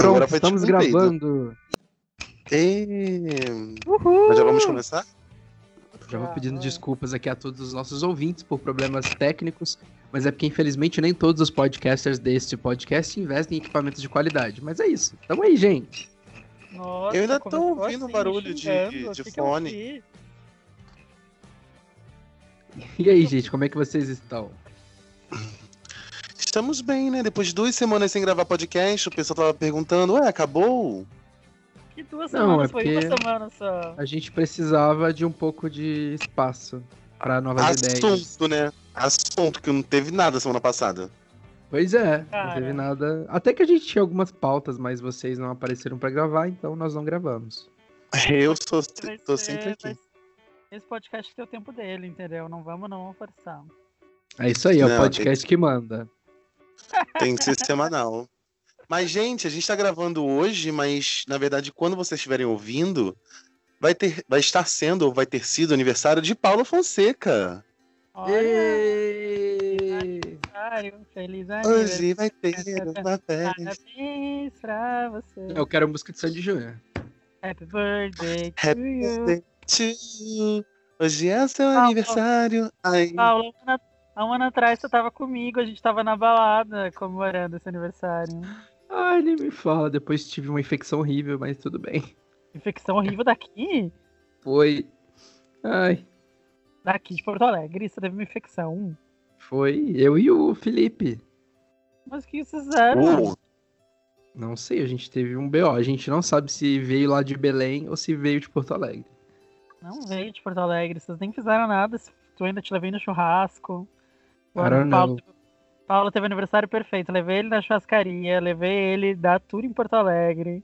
Pronto, Agora foi estamos tipo um gravando. E... Uhul! Mas já vamos começar? Já vou pedindo desculpas aqui a todos os nossos ouvintes por problemas técnicos, mas é porque infelizmente nem todos os podcasters deste podcast investem em equipamentos de qualidade. Mas é isso. Tamo aí, gente. Nossa, Eu ainda tô ouvindo assim, barulho de- xingando, de o que fone. E aí, gente, como é que vocês estão? Estamos bem, né? Depois de duas semanas sem gravar podcast, o pessoal tava perguntando, ué, acabou? Que duas Não, semanas, é foi uma semana só. A gente precisava de um pouco de espaço para novas ideias. Assunto, né? Assunto, que não teve nada semana passada. Pois é, não Cara. teve nada. Até que a gente tinha algumas pautas, mas vocês não apareceram pra gravar, então nós não gravamos. Eu sou, tô ser- sempre aqui. Esse podcast tem o tempo dele, entendeu? Não vamos não forçar. É isso aí, é o Não, podcast que manda. Tem que ser semanal. Mas, gente, a gente tá gravando hoje, mas na verdade, quando vocês estiverem ouvindo, vai, ter, vai estar sendo ou vai ter sido aniversário de Paulo Fonseca. Olha, aniversário, feliz aniversário. Hoje vai ter uma festa. Parabéns pra você. Eu quero música de Sandy Júnior. Happy birthday to Happy you. birthday to you. Hoje é seu Paulo. aniversário. Ai, um ano- há um ano atrás você tava comigo, a gente tava na balada comemorando esse aniversário. Ai, nem me fala. Depois tive uma infecção horrível, mas tudo bem. Infecção horrível daqui? Foi. Ai, Daqui de Porto Alegre, você teve uma infecção. foi eu e o Felipe. Mas o que vocês fizeram? uh, Não sei, a gente teve um BO. A gente não sabe se veio lá de Belém ou se veio de Porto Alegre. Não veio de Porto Alegre, vocês nem fizeram nada. Tu ainda te levei no churrasco. O Paulo, Paulo teve aniversário perfeito. Levei ele na churrascaria, levei ele da tour em Porto Alegre.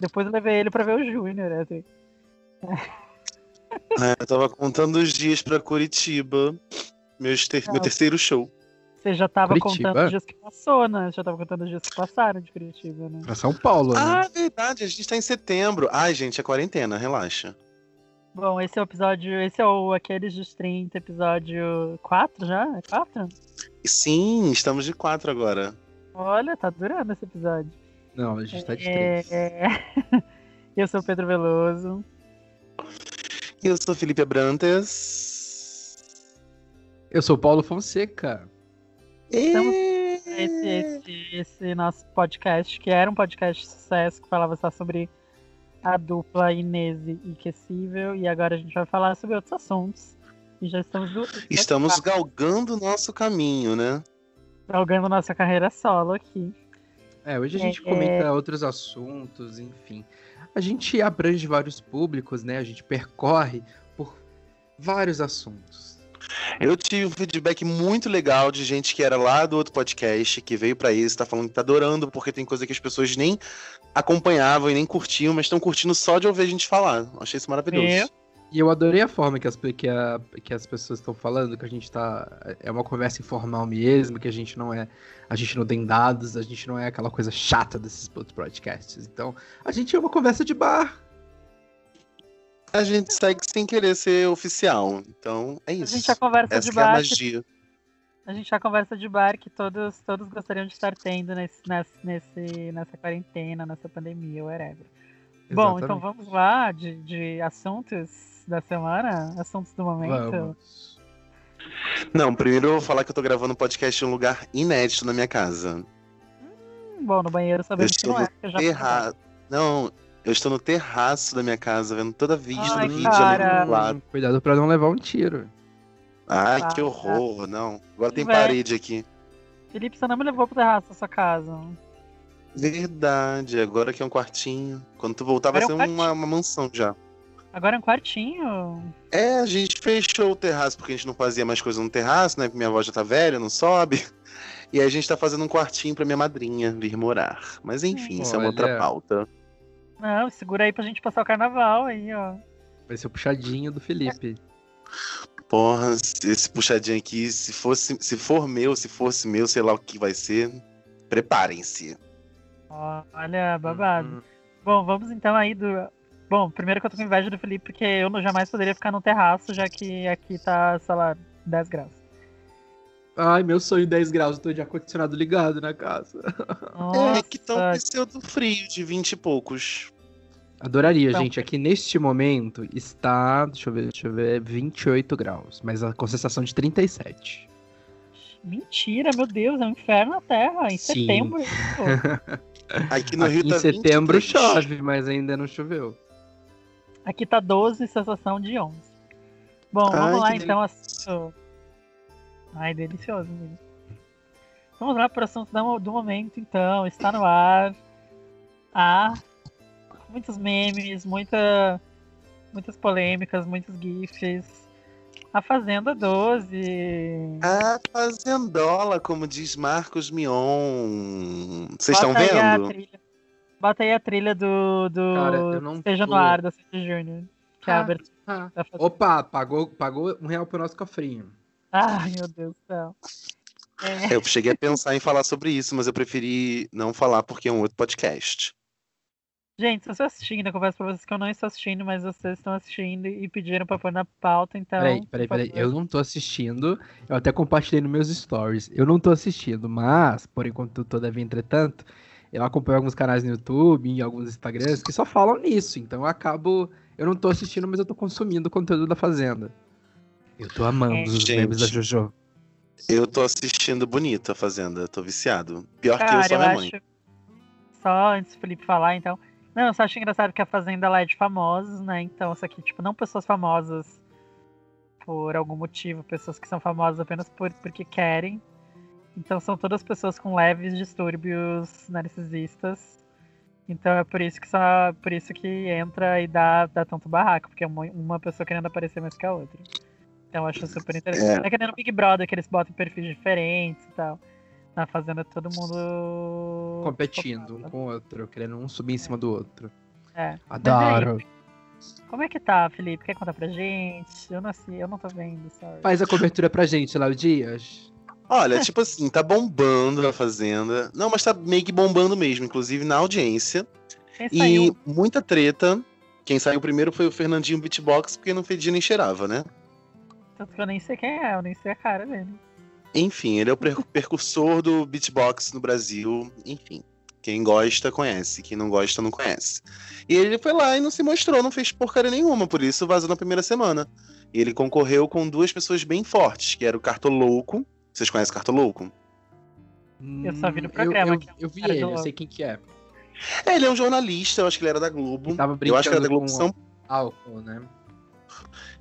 Depois eu levei ele pra ver o Júnior. Assim. é, eu tava contando os dias pra Curitiba. Meus ter- meu Não. terceiro show. Você já tava Curitiba? contando os dias que passou, né? Você já tava contando os dias que passaram de Curitiba, né? Pra São Paulo, né? Ah, verdade, a gente tá em setembro. Ai, gente, é quarentena, relaxa. Bom, esse é o episódio. Esse é o Aqueles dos 30, episódio 4 já? É 4? E Sim, estamos de quatro agora. Olha, tá durando esse episódio. Não, a gente tá de três. É... Eu sou o Pedro Veloso. Eu sou Felipe Abrantes. Eu sou o Paulo Fonseca. Estamos- E... Esse, esse, esse nosso podcast, que era um podcast de sucesso, que falava só sobre a dupla Inês e Aquecível, e agora a gente vai falar sobre outros assuntos. E já estamos do, Estamos galgando o nosso caminho, né? galgando nossa carreira solo aqui. É, hoje a gente É, comenta outros assuntos, enfim. A gente abrange vários públicos, né? A gente percorre por vários assuntos. Eu tive um feedback muito legal de gente que era lá do outro podcast, que veio pra isso, tá falando que tá adorando, porque tem coisa que as pessoas nem acompanhavam e nem curtiam, mas estão curtindo só de ouvir a gente falar. Achei isso maravilhoso. Eu? E eu adorei a forma que as, que a- que as pessoas estão falando, que a gente tá. É uma conversa informal mesmo, que a gente não é. A gente não tem dados, a gente não é aquela coisa chata desses outros podcasts. Então, a gente é uma conversa de bar. A gente segue sem querer ser oficial. Então, é A isso. gente é a conversa Essa de que é a bar. que- magia. A gente a conversa de bar que todos, todos gostariam de estar tendo nesse, nesse, nesse- nessa quarentena, nessa pandemia, whatever. Bom, então Exatamente. vamos lá de, de assuntos da semana, assuntos do momento. Vamos. Não, primeiro eu vou falar que eu tô gravando um podcast em um lugar inédito na minha casa. Hum, Bom, no banheiro sabemos que não é, eu já terraço. Não, eu estou no terraço da minha casa, vendo toda a vista Ai, do Rio de. Janeiro do lado. Cuidado pra não levar um tiro. Ai, Ah, que horror, não. Agora tem Véi. parede aqui. Felipe, você não me levou pro terraço da sua casa. Verdade, agora que é um quartinho. Quando tu voltar vai ser Agora é um uma, uma mansão já. Agora é um quartinho. É, a gente fechou o terraço porque a gente não fazia mais coisa no terraço, né? Porque minha avó já tá velha, não sobe. E aí a gente tá fazendo um quartinho pra minha madrinha vir morar. Mas enfim, isso é uma outra pauta. Não, segura aí pra gente passar o carnaval aí, ó. Vai ser o puxadinho do Felipe. Porra, esse puxadinho aqui, se fosse, se for meu, se fosse meu, sei lá o que vai ser. Preparem-se. Olha, babado. Uhum. Bom, vamos então aí do. Bom, primeiro que eu tô com inveja do Felipe, porque eu não jamais poderia ficar no terraço, já que aqui tá, sei lá, 10 graus. Ai, meu sonho 10 graus, eu tô de ar-condicionado ligado na casa. É que tá um pseudo frio de 20 e poucos. Adoraria, Então- gente. Aqui neste momento está, deixa eu ver, deixa eu ver, 28 graus, mas a concentração de 37. Mentira, meu Deus, é um inferno na Terra. Em Sim. setembro. Aqui no Aqui Rio em tá setembro 23. chove, mas ainda não choveu. Aqui tá 12, sensação de 11. Bom, Ai, vamos lá então. Ai, delicioso, gente. Vamos lá para o assunto do momento, então. Está no ar. Há muitos memes, muita, muitas polêmicas, muitos GIFs. A Fazenda 12. A fazendola, como diz Marcos Mion. Vocês estão aí vendo? trilha- Bota aí a trilha do, do Cara, eu não Seja tô. no Ar da Sandy Júnior. Que é a Ah. Ah. Opa, pagou, pagou um real pro nosso cofrinho. Ai, meu Deus do céu. É, Eu cheguei a pensar em falar sobre isso, mas eu preferi não falar porque é um outro podcast. Gente, se eu estou assistindo, eu confesso pra vocês que eu não estou assistindo, mas vocês estão assistindo e pediram pra pôr na pauta, então. Peraí, peraí, peraí. Eu não tô assistindo. Eu até compartilhei nos meus stories. Eu não tô assistindo, mas, por enquanto, todavia, entretanto, eu acompanho alguns canais no YouTube e alguns Instagrams que só falam nisso. Então eu acabo. Eu não tô assistindo, mas eu tô consumindo o conteúdo da Fazenda. Eu tô amando É. os Gente. memes da Jojo. Eu tô assistindo bonito a Fazenda, tô viciado. Pior que eu Cara, sou eu minha mãe. acho. Só antes do Felipe falar, então. Não, eu só acho engraçado que a Fazenda lá é de famosos, né? Então, isso aqui, tipo, não pessoas famosas por algum motivo, pessoas que são famosas apenas por, porque querem. Então, são todas pessoas com leves distúrbios narcisistas. Então, é por isso que só por isso que entra e dá, dá tanto barraco, porque é uma, uma pessoa querendo aparecer mais que a outra. Então, eu acho super interessante. É, que nem no Big Brother, que eles botam perfis diferentes e tal. Na Fazenda, todo mundo. Competindo um focado. com o outro, querendo um subir em cima do outro. É. Adoro. Como é que tá, Felipe? Quer contar pra gente? Eu não sei, eu não tô vendo, sorry. Faz a cobertura pra gente, Léo Dias. Olha, tipo assim, tá bombando a Fazenda. Não, mas tá meio que bombando mesmo, inclusive na audiência. Quem E saiu? muita treta. Quem saiu primeiro foi o Fernandinho Beatbox, porque não fedia nem cheirava, né? Tanto que eu nem sei quem é, eu nem sei a cara dele. Enfim, ele é o per- percursor do beatbox no Brasil. Enfim, quem gosta conhece, quem não gosta não conhece. E ele foi lá e não se mostrou, não fez porcaria nenhuma, por isso vazou na primeira semana. E ele concorreu com duas pessoas bem fortes, que era o Cartolouco. Vocês conhecem o Cartolouco? Eu só vi no Hum, programa Eu, eu, eu vi ele, do- eu sei quem que é. É, ele é um jornalista, eu acho que ele era da Globo. Ele tava Eu acho que era da Globo com São álcool, né?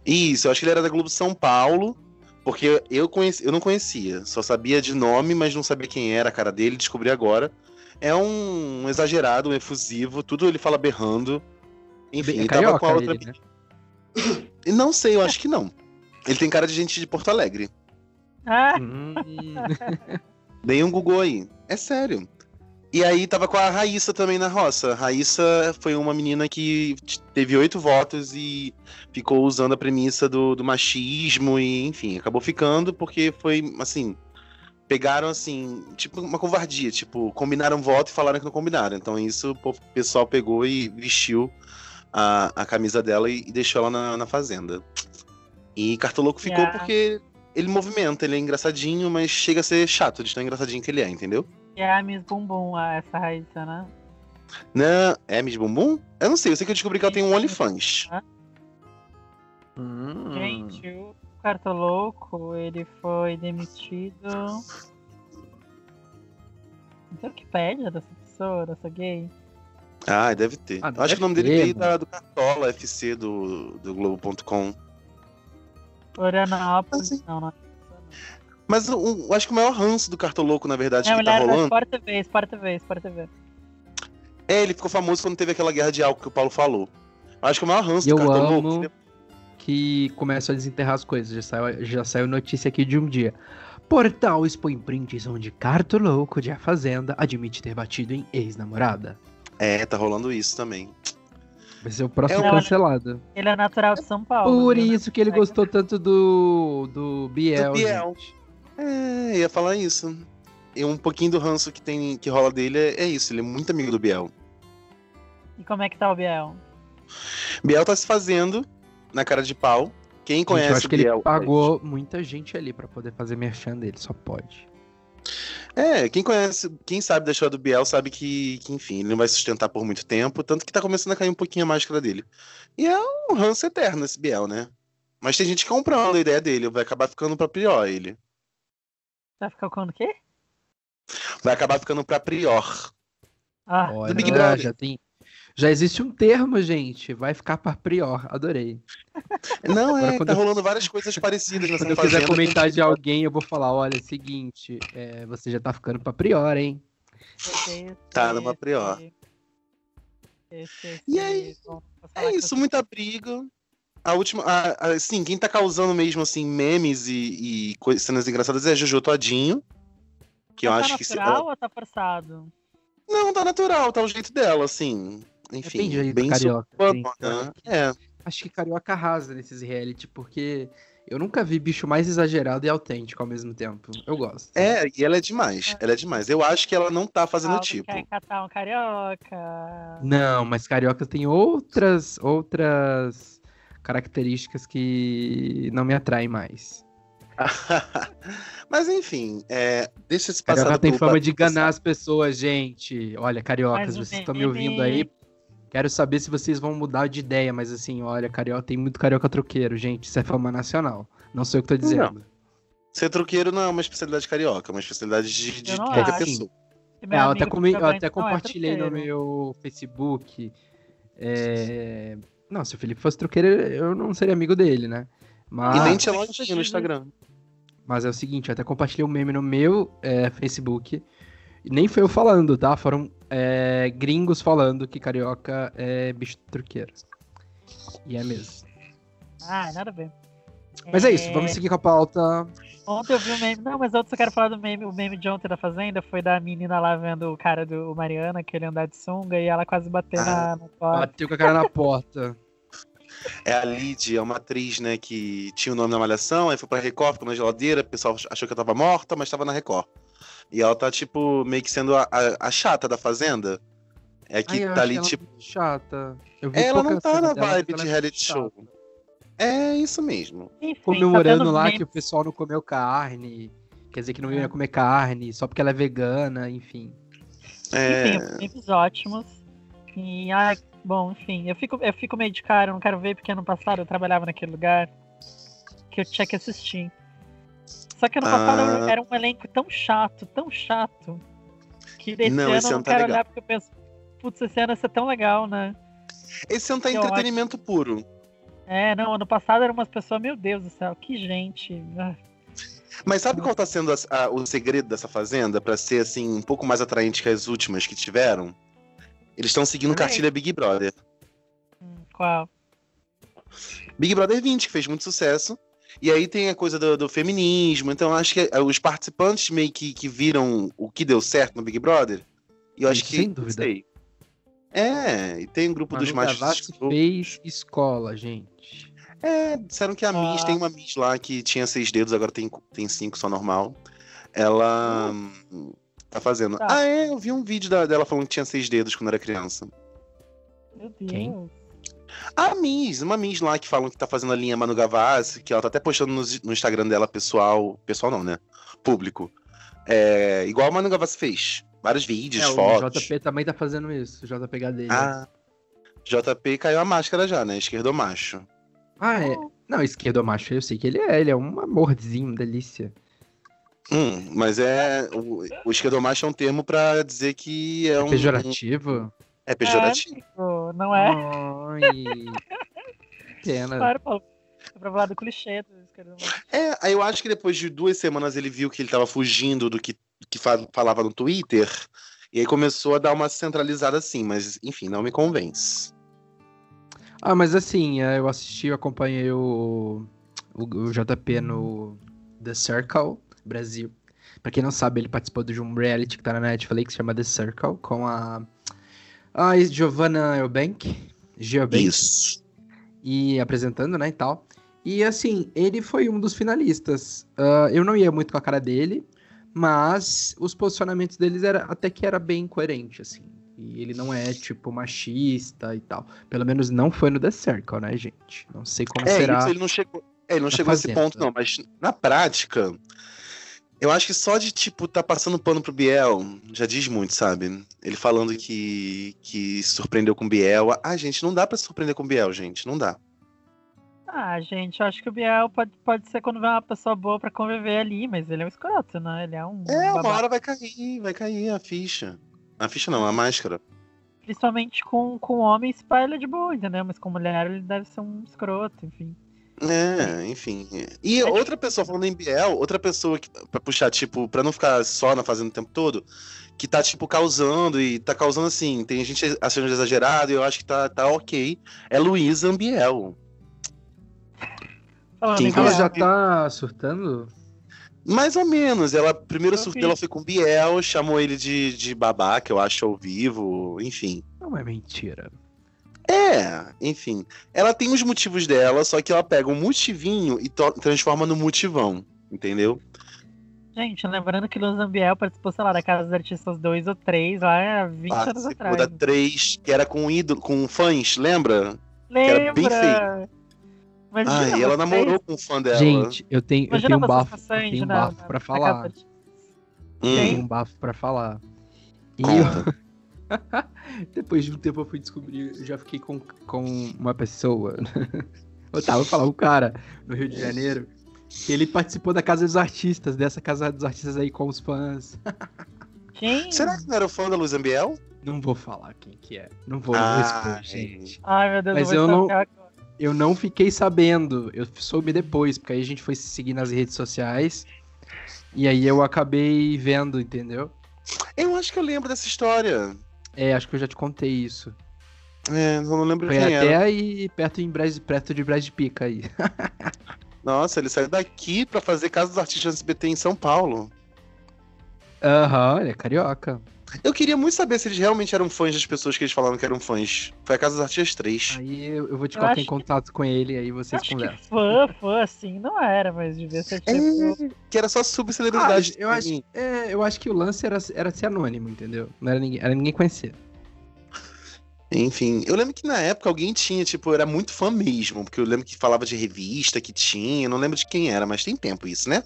Isso, eu acho que ele era da Globo São Paulo, porque eu, conheci, eu não conhecia, só sabia de nome, mas não sabia quem era a cara dele, descobri agora. É um exagerado, um efusivo, tudo ele fala berrando. Enfim, É ele tava com a outra. ele, né? E Não sei, eu acho que não. Ele tem cara de gente de Porto Alegre. Ah, Hum, Dei um Google aí. É sério. E aí tava com a Raíssa também na roça. A Raíssa foi uma menina que teve oito votos e ficou usando a premissa do, do machismo e, enfim, acabou ficando porque foi, assim, pegaram, assim, tipo uma covardia, tipo, combinaram voto e falaram que não combinaram. Então isso o pessoal pegou e vestiu a, a camisa dela e, e deixou ela na, na fazenda. E Cartoloco ficou Yeah. porque ele movimenta, ele é engraçadinho, mas chega a ser chato de tão engraçadinho que ele é, entendeu? É a Miss Bumbum, a- essa Raíssa, né? Não, é Miss Bumbum? Eu não sei, eu sei que eu descobri que ela tem um OnlyFans. hum. Gente, o Cartoloco, ele foi demitido. Então, que pede dessa pessoa, dessa gay? Ah, deve ter. Ah, eu acho que o nome deve dele veio da, do Cartola FC do, do Globo.com. Florianópolis. Assim. Não, não. Mas o- eu acho que o maior ranço do Cartoloco, na verdade, Não, que ele tá rolando. Sport TV, Sport TV, Sport TV. É, ele ficou famoso quando teve aquela guerra de álcool que o Paulo falou. Eu acho que o maior ranço E do eu Cartoloco. amo que começam a desenterrar as coisas. Já saiu, já saiu notícia aqui de um dia. Portal expõe prints onde Carto Louco de A Fazenda admite ter batido em ex-namorada. É, tá rolando isso também. Vai ser o próximo É, cancelado. Ele é natural de São Paulo. Por viu? isso que ele gostou tanto do, do Biel. Do Biel. gente. É, ia falar isso. E um pouquinho do ranço que tem que rola dele é, é isso, ele é muito amigo do Biel. E como é que tá o Biel? Biel tá se fazendo na cara de pau. Quem Gente, conhece eu acho que o Biel. ele pagou muita gente ali pra poder fazer merchan dele, só pode. É, quem conhece, quem sabe da história do Biel sabe que, que, enfim, ele não vai sustentar por muito tempo, tanto que tá começando a cair um pouquinho a máscara dele. E é um ranço eterno esse Biel, né? Mas tem gente comprando a ideia dele, vai acabar ficando pra pior ele. Vai ficar com o quê? Vai acabar ficando pra prior. Ah, Olha, Big já- Brother. já tem. Já existe um termo, gente. Vai ficar pra prior. Adorei. Não, Agora, é, quando tá eu- rolando várias coisas parecidas nessa Quando eu quiser comentar de alguém, eu vou falar: olha, é o seguinte, é, você já tá ficando pra prior, hein? esse- Tá numa prior. esse- esse- E aí, É isso, muita briga. A última. A, a- assim, quem tá causando mesmo, assim, memes e, e coi- cenas engraçadas é a Jojo Todinho. Que eu Mas acho tá que. se- natural ela- ou tá forçado? Não, tá natural, tá o jeito dela, assim. Enfim, Depende bem carioca. gente. É. Acho que carioca arrasa nesses reality, porque eu nunca vi bicho mais exagerado e autêntico ao mesmo tempo. Eu gosto. É, e ela é demais. Ela é demais. Eu acho que ela não tá fazendo Aldo tipo. quer catar um carioca. Não, mas carioca tem outras outras características que não me atraem mais. Mas enfim, é, deixa esse passado. Carioca tem fama de enganar as pessoas, gente. Olha, cariocas, vocês estão me ouvindo aí? Quero saber se vocês vão mudar de ideia, mas assim, olha, carioca tem muito carioca troqueiro, gente. Isso é fama nacional. Não sei o que tô dizendo. Ser truqueiro não é uma especialidade carioca, é uma especialidade de, de não qualquer acho. pessoa. Meu É, eu até, comi- eu até não é compartilhei no truqueiro. meu Facebook. é, Não, se o Felipe fosse truqueiro, eu não seria amigo dele, né? Mas, e nem tinha lojinha no Instagram. mas é o seguinte, eu até compartilhei um meme no meu é, Facebook. E nem foi eu falando, tá? Foram é, gringos falando que carioca é bicho truqueiro. E é mesmo. Ah, nada a ver. Mas é isso, vamos seguir com a pauta. Ontem eu vi o meme. Não, mas eu quero falar do meme. O meme de ontem da Fazenda foi da menina lá vendo o cara do o Mariana, que ele andar de sunga, e ela quase bateu Ah. na, na porta. Bateu com a cara na porta. É a Lid, é uma atriz, né, que tinha o nome na Malhação, aí foi pra Record, ficou na geladeira, o pessoal achou que eu tava morta, mas tava na Record. E ela tá, tipo, meio que sendo a, a- a chata da Fazenda. É que Ai, tá ali, ela tipo. muito chata. Eu vi Ela não tá na dela, vibe de é reality chata. É isso mesmo. Enfim, comemorando tá lá que o pessoal não comeu carne, quer dizer que não É. ia comer carne, só porque ela é vegana, enfim. É, Enfim, memes ótimos. E, ai, bom, enfim, eu fico, eu fico meio de cara, não quero ver, porque ano passado eu trabalhava naquele lugar que eu tinha que assistir. Só que ano passado Ah. era um elenco tão chato, tão chato, que desse Não, ano esse eu não ano tá quero legal. olhar, porque eu penso, putz, esse ano ia ser tão legal, né? esse não tá Que entretenimento puro. É, não, ano passado eram umas pessoas, meu Deus do céu, que gente. ah. Mas sabe qual tá sendo a- a- o segredo dessa Fazenda pra ser, assim, um pouco mais atraente que as últimas que tiveram? Eles estão seguindo aí. cartilha Big Brother. Hum, Qual? Big Brother 20, que fez muito sucesso. E aí tem a coisa do, do feminismo. Então acho que eh, os participantes meio que, que viram o que deu certo no Big Brother. E eu acho Isso, que. sem dúvida. sei. É, e tem um grupo dos Manu machos. Gavassi fez escola, gente. É, disseram que a Miss, Ah. tem uma Miss lá que tinha seis dedos, agora tem, tem cinco só normal. Ela hum, tá fazendo. Tá. Ah, é, eu vi um vídeo da- dela falando que tinha seis dedos quando era criança. Meu Deus. Quem? A Miss, uma Miss lá que falam que tá fazendo a linha Manu Gavassi, que ela tá até postando no, no Instagram dela pessoal. Pessoal não, né? Público. É, igual a Manu Gavassi fez. Vários vídeos, É, fotos. o JP também tá fazendo isso, o JP dele. Ah, JP caiu a máscara já, né? Esquerdo macho. Ah, é. Não, esquerdo macho, eu sei que ele é, ele é um amorzinho, delícia. Hum, mas é. O, o esquerdo macho é um termo pra dizer que é, É um. pejorativo? É pejorativo. Amigo, Não é? Ai. Pena. Claro, Paulo. É pra falar do clichê. É, aí eu acho que depois de duas semanas ele viu que ele tava fugindo do que, que fa- falava no Twitter. E aí começou a dar uma centralizada assim, mas enfim, não me convence. Ah, mas assim, é, eu assisti, eu acompanhei o, o, o JP no The Circle Brasil. Pra quem não sabe, ele participou de um reality que tá na Netflix, chama The Circle, com a, a Giovanna Eubank, Geobank, Isso. e apresentando, né, e tal. E assim, ele foi um dos finalistas. Ah, eu não ia muito com a cara dele, mas os posicionamentos deles era até que era bem coerente, assim. E ele não é, tipo, machista e tal. Pelo menos não foi no The Circle, né, gente? Não sei como É, será. isso ele não chegou. É, ele não chegou a esse ponto, não, mas na prática, eu acho que só de, tipo, tá passando pano pro Biel já diz muito, sabe? Ele falando que, que surpreendeu com o Biel. Ah, gente, não dá se surpreender com o Biel, gente, não dá. Ah, gente, eu acho que o Biel pode, pode ser quando vê uma pessoa boa pra conviver ali, mas ele é um escroto, né? Ele é um. É, uma hora vai cair, vai cair a ficha. A ficha não, a máscara. Principalmente com, com ele é de boa, entendeu? Mas com mulher ele deve ser um escroto, enfim. É, enfim. E outra pessoa, falando em Biel, outra pessoa que, pra puxar, tipo, pra não ficar só na fazenda o tempo todo, que tá, tipo, causando, e tá causando assim, tem gente achando exagerado, e eu acho que tá, tá ok, é Luísa Ambiel. Quem em que Ela já tá surtando? Mais ou menos, ela, primeiro Eu surto vi. dela foi com Biel, chamou ele de, de babaca, eu acho, ao vivo, enfim. Não é mentira. É, enfim. Ela tem os motivos dela, só que ela pega um motivinho e transforma no motivão, entendeu? Gente, lembrando que Luz Ambiel participou, sei lá, da Casa dos Artistas 2 ou 3 lá há 20 anos Participou atrás. da 3, que era com ídolo, com fãs, lembra? era bem Lembra? Imagina Ah, e ela vocês- namorou com um fã dela. Gente, eu tenho, eu tenho um bafo, tenho um bafo pra falar. Hum, Eu tenho um bafo pra falar. E eu, depois de um tempo eu fui descobrir, eu já fiquei com, com uma pessoa. Eu tava falando, um cara, no Rio de Janeiro, ele participou da Casa dos Artistas, dessa Casa dos Artistas aí com os fãs. Quem? Será que não era o fã da Luz Ambiel? Não vou falar quem que é. Não vou, vou expor, gente. Ai, meu Deus, Mas eu não- agora. Eu não fiquei sabendo, eu soube depois, porque aí a gente foi se seguir nas redes sociais. E aí eu acabei vendo, entendeu? Eu acho que eu lembro dessa história. É, acho que eu já te contei isso. É, eu não lembro Foi quem até era. aí perto, em Brás, perto de Brás de Pica aí. Nossa, ele saiu daqui pra fazer Casa dos Artistas SBT em São Paulo. Aham, ele é carioca. Eu queria muito saber se eles realmente eram fãs das pessoas que eles falaram que eram fãs. Foi a Casa dos Artistas 3. Aí eu, eu vou te colocar em que- contato com ele, aí vocês Acho que conversam. fã, fã, assim, não era, mas devia ser tipo. É, que era só subcelebridade. Ah, eu, acho, é, eu acho que o lance era, era ser anônimo, entendeu? Não era ninguém, era ninguém conhecer. Enfim, eu lembro que na época alguém tinha, tipo, era muito fã mesmo, porque eu lembro que falava de revista que tinha, não lembro de quem era, mas tem tempo isso, né?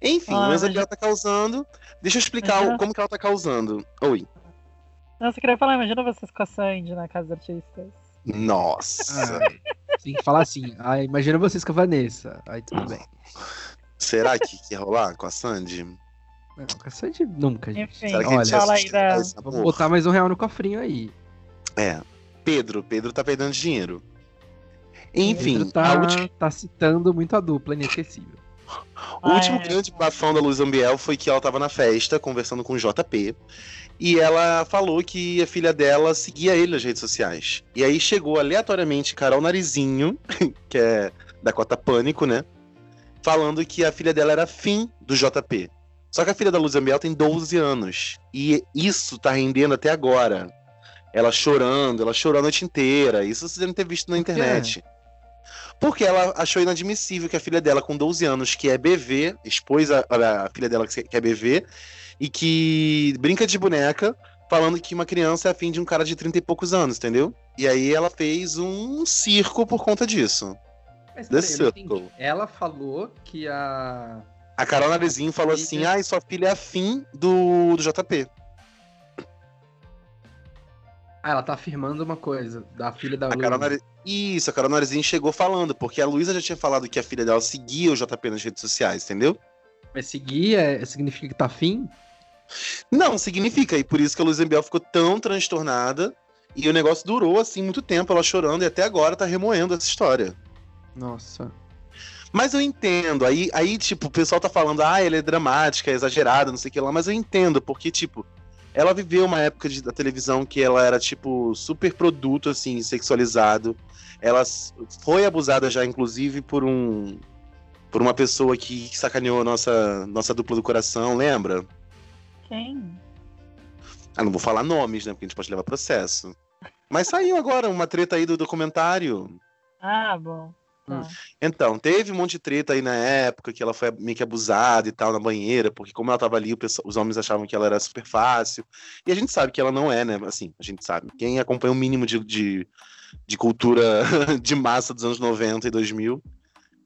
Enfim, Ah, mas a mas- ela tá causando. Deixa eu explicar Imagina- como que ela tá causando. Oi. Não, você queria falar, imagina vocês com a Sandy na Casa dos Artistas. Nossa. Ah, tem que falar assim. Ah, imagina vocês com a Vanessa. Aí tudo bem. Será que, que ia rolar com a Sandy? Não, com essa de nunca, gente. Enfim, Será que a olha, gente ia fala aí da. botar mais um real no cofrinho aí. É. Pedro, Pedro tá perdendo dinheiro. Enfim, Pedro tá, a ulti- tá citando muito a dupla inesquecível. O último Ah, é. grande bafão da Luz Ambiel foi que ela tava na festa conversando com o JP. E ela falou que a filha dela seguia ele nas redes sociais. E aí chegou aleatoriamente Carol Narizinho, que é da Cota Pânico, né? Falando que a filha dela era fim do JP. Só que a filha da Luz Ambiel tem 12 anos. E isso tá rendendo até agora. Ela chorando, ela chorou a noite inteira. Isso vocês devem ter visto na quê? Porque ela achou inadmissível que a filha dela, com 12 anos, que é BV, expôs a, a filha dela que é BV, e que brinca de boneca, falando que uma criança é afim de um cara de 30 e poucos anos, entendeu? E aí ela fez um circo por conta disso. Mas The Circle. Ela falou que a. A Carol Narezinho falou assim: ai, sua filha é afim do, do JP. Ah, ela tá afirmando uma coisa da filha da A Luísa. Isso, a Carol Narezinho chegou falando, porque a Luísa já tinha falado que a filha dela seguia o JP nas redes sociais, entendeu? Mas seguir é- significa que tá afim? Não, significa, e por isso que a Luísa Biel ficou tão transtornada. E o negócio durou, assim, muito tempo, ela chorando, e até agora tá remoendo essa história. Nossa. Mas eu entendo, aí, aí, tipo, o pessoal tá falando, ah, ela é dramática, é exagerada, não sei o que lá, mas eu entendo, porque, tipo, ela viveu uma época de- da televisão que ela era, tipo, super produto, assim, sexualizado. Ela foi abusada já, inclusive, por um. por uma pessoa que sacaneou a nossa, nossa dupla do coração, lembra? Quem? Ah, não vou falar nomes, né? Porque a gente pode levar processo. Mas saiu agora uma treta aí do documentário. Ah, bom. Tá. Hum. Então, teve um monte de treta aí na época que ela foi meio que abusada e tal na banheira, porque como ela tava ali, pessoal- os homens achavam que ela era super fácil. E a gente sabe que ela não é, né? Assim, a gente sabe. Quem acompanha o mínimo de, de, de cultura de massa dos anos 90 e 2000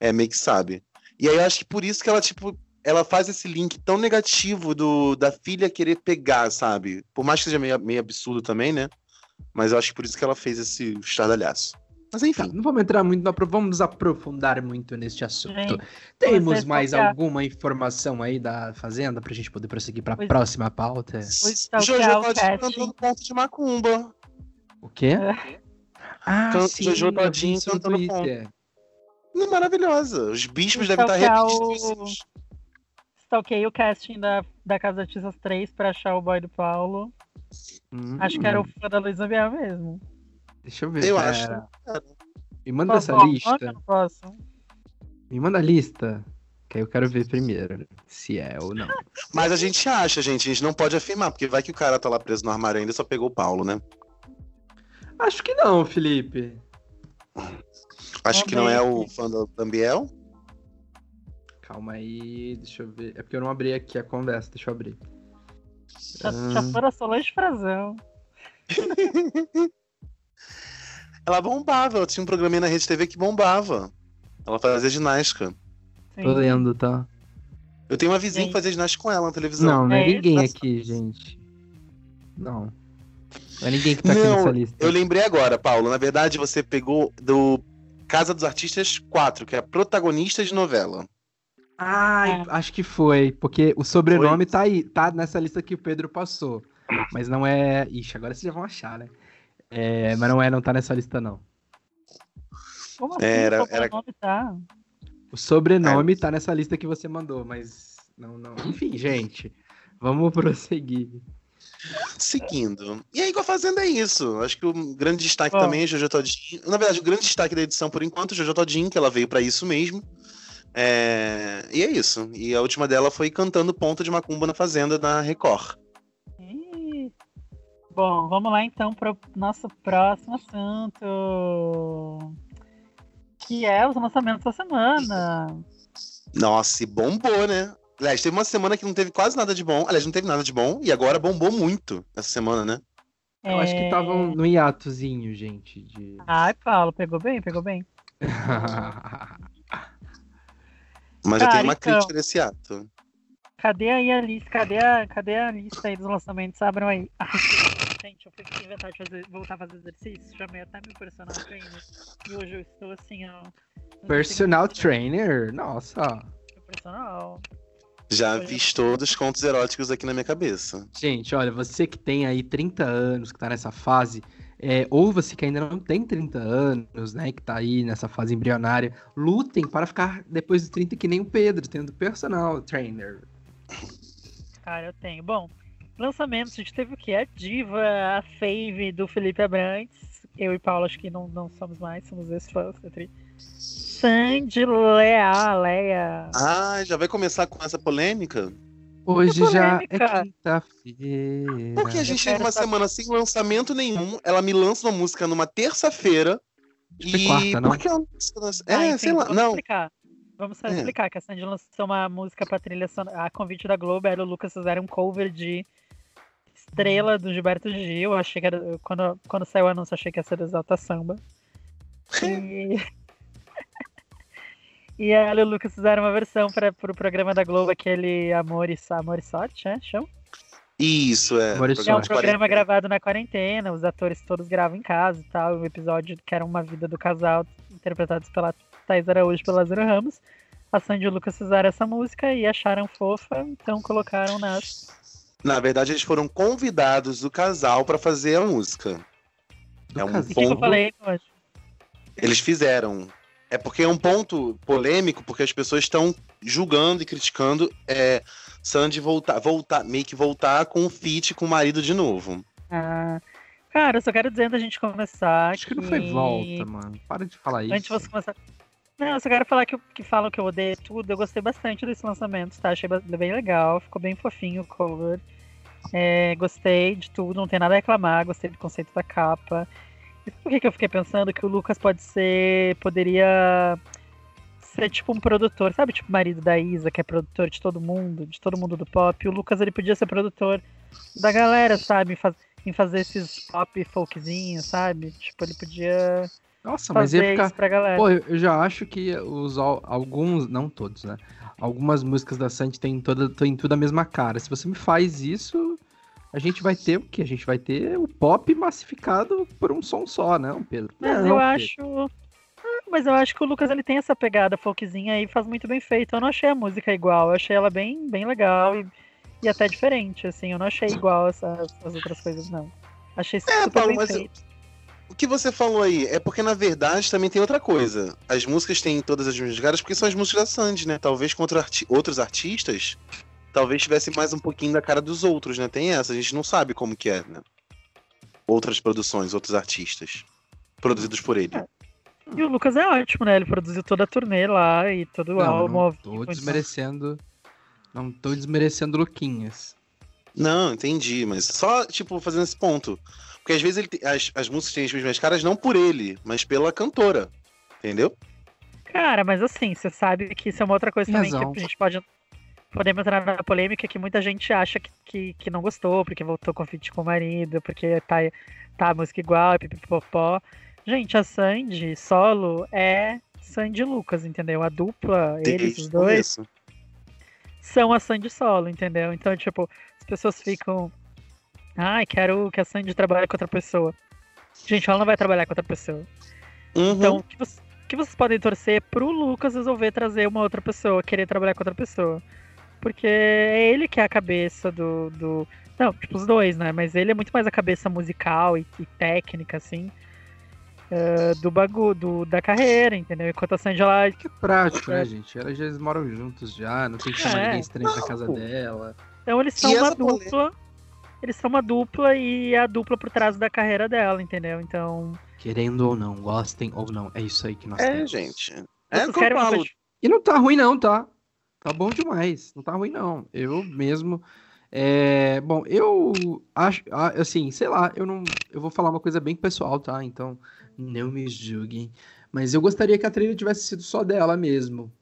É, meio que sabe. E aí eu acho que por isso que ela, tipo, ela faz esse link tão negativo do da filha querer pegar, sabe? Por mais que seja meio, meio absurdo também, né? Mas eu acho que por isso que ela fez esse estardalhaço. Mas Tá, enfim. não vamos entrar muito, vamos nos aprofundar muito neste assunto. Gente, Temos mais qualquer- alguma informação aí da Fazenda pra gente poder prosseguir pra Pois- próxima pauta? Jojo Todinho cantando ponto de macumba. O quê? É. Ah, Can- sim, Jojo Todinho cantando. Não, maravilhosa. Os bispos devem estar Stalkear repetidos. Stalkeei o casting da, da Casa Artistas 3 pra achar o boy do Paulo. Hum, Acho que era o fã da Luísa Biel mesmo. Deixa eu ver. Eu acho. Cara, Me manda essa nome lista. ou não posso? Me manda a lista. Que aí eu quero ver primeiro se é ou não. Mas a gente acha, gente. A gente não pode afirmar, porque vai que o cara tá lá preso no armário ainda e só pegou o Paulo, né? Acho que não, Felipe. Acho que não é o Também. fã do Tambiel. Calma aí, deixa eu ver. É porque eu não abri aqui a conversa, deixa eu abrir. Já, Ah. já foram a Solange Frazão. Ela bombava, ela tinha um programinha na Rede TV que bombava. Ela fazia ginástica. Sim. Tô lendo, tá? Eu tenho uma vizinha Sim. que fazia ginástica com ela na televisão. Não, não é, É ninguém isso. aqui, gente. Não. Não é ninguém que tá aqui Não, nessa lista. Eu lembrei agora, Paulo. Na verdade, você pegou do Casa dos Artistas 4, que é protagonista de novela. Ai, É. acho que foi, porque o sobrenome tá aí, tá nessa lista que o Pedro passou. Mas não é. Ixi, agora vocês já vão achar, né? É, mas não é, não tá nessa lista, não. Como assim? Era- o sobrenome tá? O sobrenome tá nessa lista que você mandou, mas. Não, não. Enfim, gente. Vamos prosseguir. Seguindo. E aí com a Fazenda é isso. Acho que o grande destaque Bom. também é Jojo Todinho. Na verdade, o grande destaque da edição, por enquanto, é Jojo Todinho, que ela veio pra isso mesmo. É, E é isso. E a última dela foi cantando Ponta de Macumba na Fazenda da Record. Bom, vamos lá então para o nosso próximo assunto. Que é os lançamentos da semana. Nossa, e bombou, né? Aliás, teve uma semana que não teve quase nada de bom. Aliás, não teve nada de bom. E agora bombou muito essa semana, né? Eu acho que É, estavam no hiatozinho, gente. De... Ai, Paulo, pegou bem, pegou bem. Mas já Cara, tem uma então. crítica desse ato. Cadê aí a lista? Cadê a, cadê a lista aí dos lançamentos? Abram aí. Gente, eu fui inventar de fazer, voltar a fazer exercício. Chamei até meu personal trainer. E hoje eu estou assim, ó. não Personal trainer? Nossa. Personal. Já Olha. fiz todos os contos eróticos aqui na minha cabeça. Gente, olha, você que tem aí 30 anos, que tá nessa fase, é, ou você que ainda não tem 30 anos, né, que tá aí nessa fase embrionária, lutem para ficar depois dos 30 que nem o Pedro, tendo personal trainer. Cara, eu tenho. Bom, lançamentos, a gente teve o quê? A diva, a fave do Felipe Abrantes. Eu e Paulo acho que não, não somos mais, somos ex-fãs atriz. Sandy Lea, Leia. Ah, já vai começar com essa polêmica? Hoje já é quinta-feira. Porque a gente teve uma saber. semana sem lançamento nenhum. Ela me lança uma música numa terça-feira. Que E quarta, não? por que ela Ah, É, enfim, sei lá. Vamos Não, explicar. Vamos só É. explicar que a Sandy lançou uma música pra trilha sonora. A convite da Globo, ela e o Lucas fizeram um cover de Estrela do Gilberto Gil. Eu achei que era. Quando, quando saiu o anúncio, achei que ia ser do Exalta Samba. E... e ela e o Lucas fizeram uma versão para pro programa da Globo, aquele Amor e, Amor e Sorte, né? Chama? isso é. Que é um programa gravado na quarentena, os atores todos gravam em casa e tal. O episódio que era uma vida do casal, interpretados pela Thais Araújo e pelo Lázaro Ramos. A Sandy e o Lucas fizeram essa música e acharam fofa, então colocaram nas. Na verdade, eles foram convidados do casal pra fazer a música. Do É um E casal. o que, que eu Ponto. falei hoje? Eles fizeram. É porque é um ponto polêmico, porque as pessoas estão julgando e criticando é, Sandy voltar, voltar, meio que voltar com o feat com o marido de novo. Ah, cara, eu só quero dizer antes da gente começar. Acho que não foi volta, mano. Para de falar isso. Antes de você começar. Não, eu só quero falar que, que falam que eu odeio tudo. Eu gostei bastante desse lançamento, tá? Achei bem legal, ficou bem fofinho o cover. É, gostei de tudo, não tem nada a reclamar, gostei do conceito da capa. E por que, que eu fiquei pensando que o Lucas pode ser. poderia ser tipo um produtor, sabe? Tipo o marido da Isa, que é produtor de todo mundo, de todo mundo do pop. O Lucas ele podia ser produtor da galera, sabe? Em, faz- em fazer esses pop folkzinhos, sabe? Tipo, ele podia Nossa, mas ia ficar. pra galera. Pô, eu eu já acho que os al- alguns, não todos, né? Algumas músicas da Sandy têm toda, têm tudo a mesma cara. Se você me faz isso, a gente vai ter o quê? A gente vai ter o pop massificado por um som só, não, Pedro? Mas Não, eu Pedro. acho. Ah, Mas eu acho que o Lucas ele tem essa pegada folkzinha aí e faz muito bem feito. Eu não achei a música igual, eu achei ela bem, bem legal e, e até diferente, assim. Eu não achei igual essas, as outras coisas, não. Achei É, super Paulo, bem mas eu- feito. O que você falou aí é porque, na verdade, também tem outra coisa. As músicas têm todas as mesmas caras porque são as músicas da Sandy, né? Talvez contra arti- outros artistas, talvez tivesse mais um pouquinho da cara dos outros, né? Tem essa, a gente não sabe como que é, né? Outras produções, outros artistas. Produzidos por ele. E o Lucas é ótimo, né? Ele produziu toda a turnê lá e todo o Não, álbum. não tô desmerecendo. Não tô desmerecendo Luquinhas. Não, entendi, mas só, tipo, fazendo esse ponto. Porque às vezes ele tem- as, as músicas têm as mesmas caras não por ele, mas pela cantora. Entendeu? Cara, mas assim, você sabe que isso é uma outra coisa também razão. que a gente pode. Podemos entrar na polêmica que muita gente acha que, que, que não gostou, porque voltou com feat com o marido, porque tá, tá a música igual, pipipopó. Gente, a Sandy solo é Sandy e Lucas, entendeu? A dupla, eles, os dois, começo. são a Sandy solo, entendeu? Então, tipo, as pessoas ficam. Ai, quero que a Sandy trabalhe com outra pessoa. Gente, ela não vai trabalhar com outra pessoa. Uhum. Então, o que, você- que vocês podem torcer pro Lucas resolver trazer uma outra pessoa, querer trabalhar com outra pessoa. Porque é ele que é a cabeça do. do... Não, tipo, os dois, né? Mas ele é muito mais a cabeça musical e, e técnica, assim. eh, do bagulho, da carreira, entendeu? Enquanto a Sandy ela. Que é prático, né, gente? Elas já moram juntos já, não tem que chamar É. ninguém estranho pra casa dela. Então eles E são uma dupla. Eles são uma dupla e é a dupla por trás da carreira dela, entendeu? Então. Querendo ou não, gostem ou não, é isso aí que nós É, temos. gente. É querem uma falo. coisa- E não tá ruim não, tá? Tá bom demais. Não tá ruim não. Eu mesmo. É, bom, eu acho, assim, sei lá, eu não, eu vou falar uma coisa bem pessoal, tá? Então, não me julguem. Mas eu gostaria que a trilha tivesse sido só dela mesmo.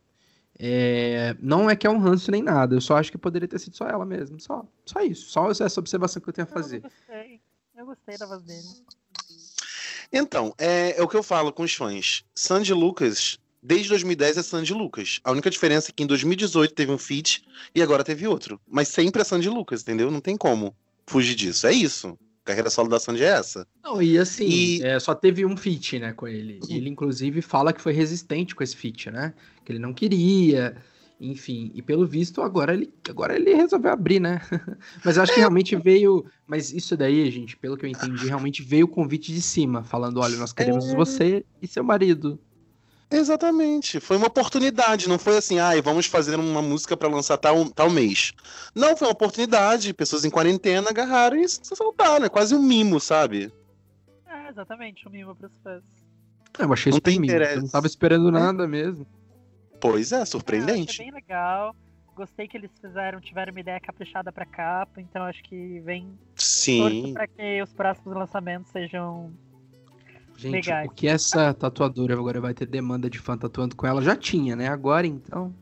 É, não é que é um ranço nem nada, eu só acho que poderia ter sido só ela mesmo. Só, só isso. Só essa observação que eu tenho a fazer. Eu gostei. Eu gostei da voz dele. Então, é, é o que eu falo com os fãs. Sandy Lucas, desde 2010 é Sandy Lucas. A única diferença é que em 2018 teve um feat e agora teve outro. Mas sempre é Sandy Lucas, entendeu? Não tem como fugir disso. É isso. A carreira solo da Sandy é essa. Não, e assim, E- é, só teve um feat, né, com ele. Ele, inclusive, fala que foi resistente com esse feat, né? Que ele não queria, enfim. E pelo visto, agora ele, agora ele resolveu abrir, né? Mas eu acho que realmente veio. Mas isso daí, gente, pelo que eu entendi, realmente veio o convite de cima, falando: olha, nós queremos É. você e seu marido. Exatamente. Foi uma oportunidade, não foi assim, ai, vamos fazer uma música pra lançar tal, tal mês. Não, foi uma oportunidade. Pessoas em quarentena agarraram e se soltaram. É quase um mimo, sabe? É, exatamente, um mimo pros fãs. Eu achei Não super tem mínimo, Eu não tava esperando nada mesmo. Pois é, Eu achei surpreendente. bem legal. Gostei que eles fizeram, tiveram uma ideia caprichada pra capa, então acho que vem Sim. pra que os próximos lançamentos sejam. Gente, Legais. o que essa tatuadora agora vai ter demanda de fã tatuando com ela já tinha, né? Agora então.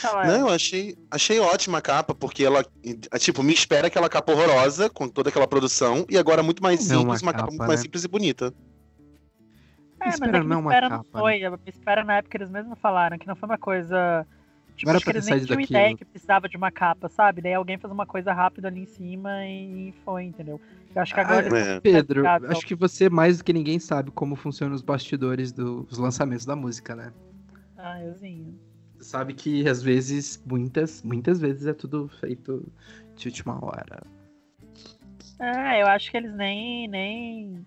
Que ela é? Não, eu achei, achei ótima a capa, porque ela, eh, tipo, me espera aquela capa horrorosa, com toda aquela produção, e agora muito mais é simples, uma uma capa capa, muito mais né? simples e bonita. É, mas Espera, é não é me uma espera não capa, né? foi. A Me espera na época eles mesmos falaram que não foi uma coisa. Tipo, Não acho que eles nem tinham daquilo. ideia que precisava de uma capa, sabe? Daí alguém fez uma coisa rápida ali em cima e foi, entendeu? Eu acho que agora. Ah, é. Pedro, ficar- acho que você mais do que ninguém sabe como funcionam os bastidores dos lançamentos da música, né? Ah, euzinho. Você sabe que às vezes, muitas, muitas vezes é tudo feito de última hora. Ah, eu acho que eles nem. nem...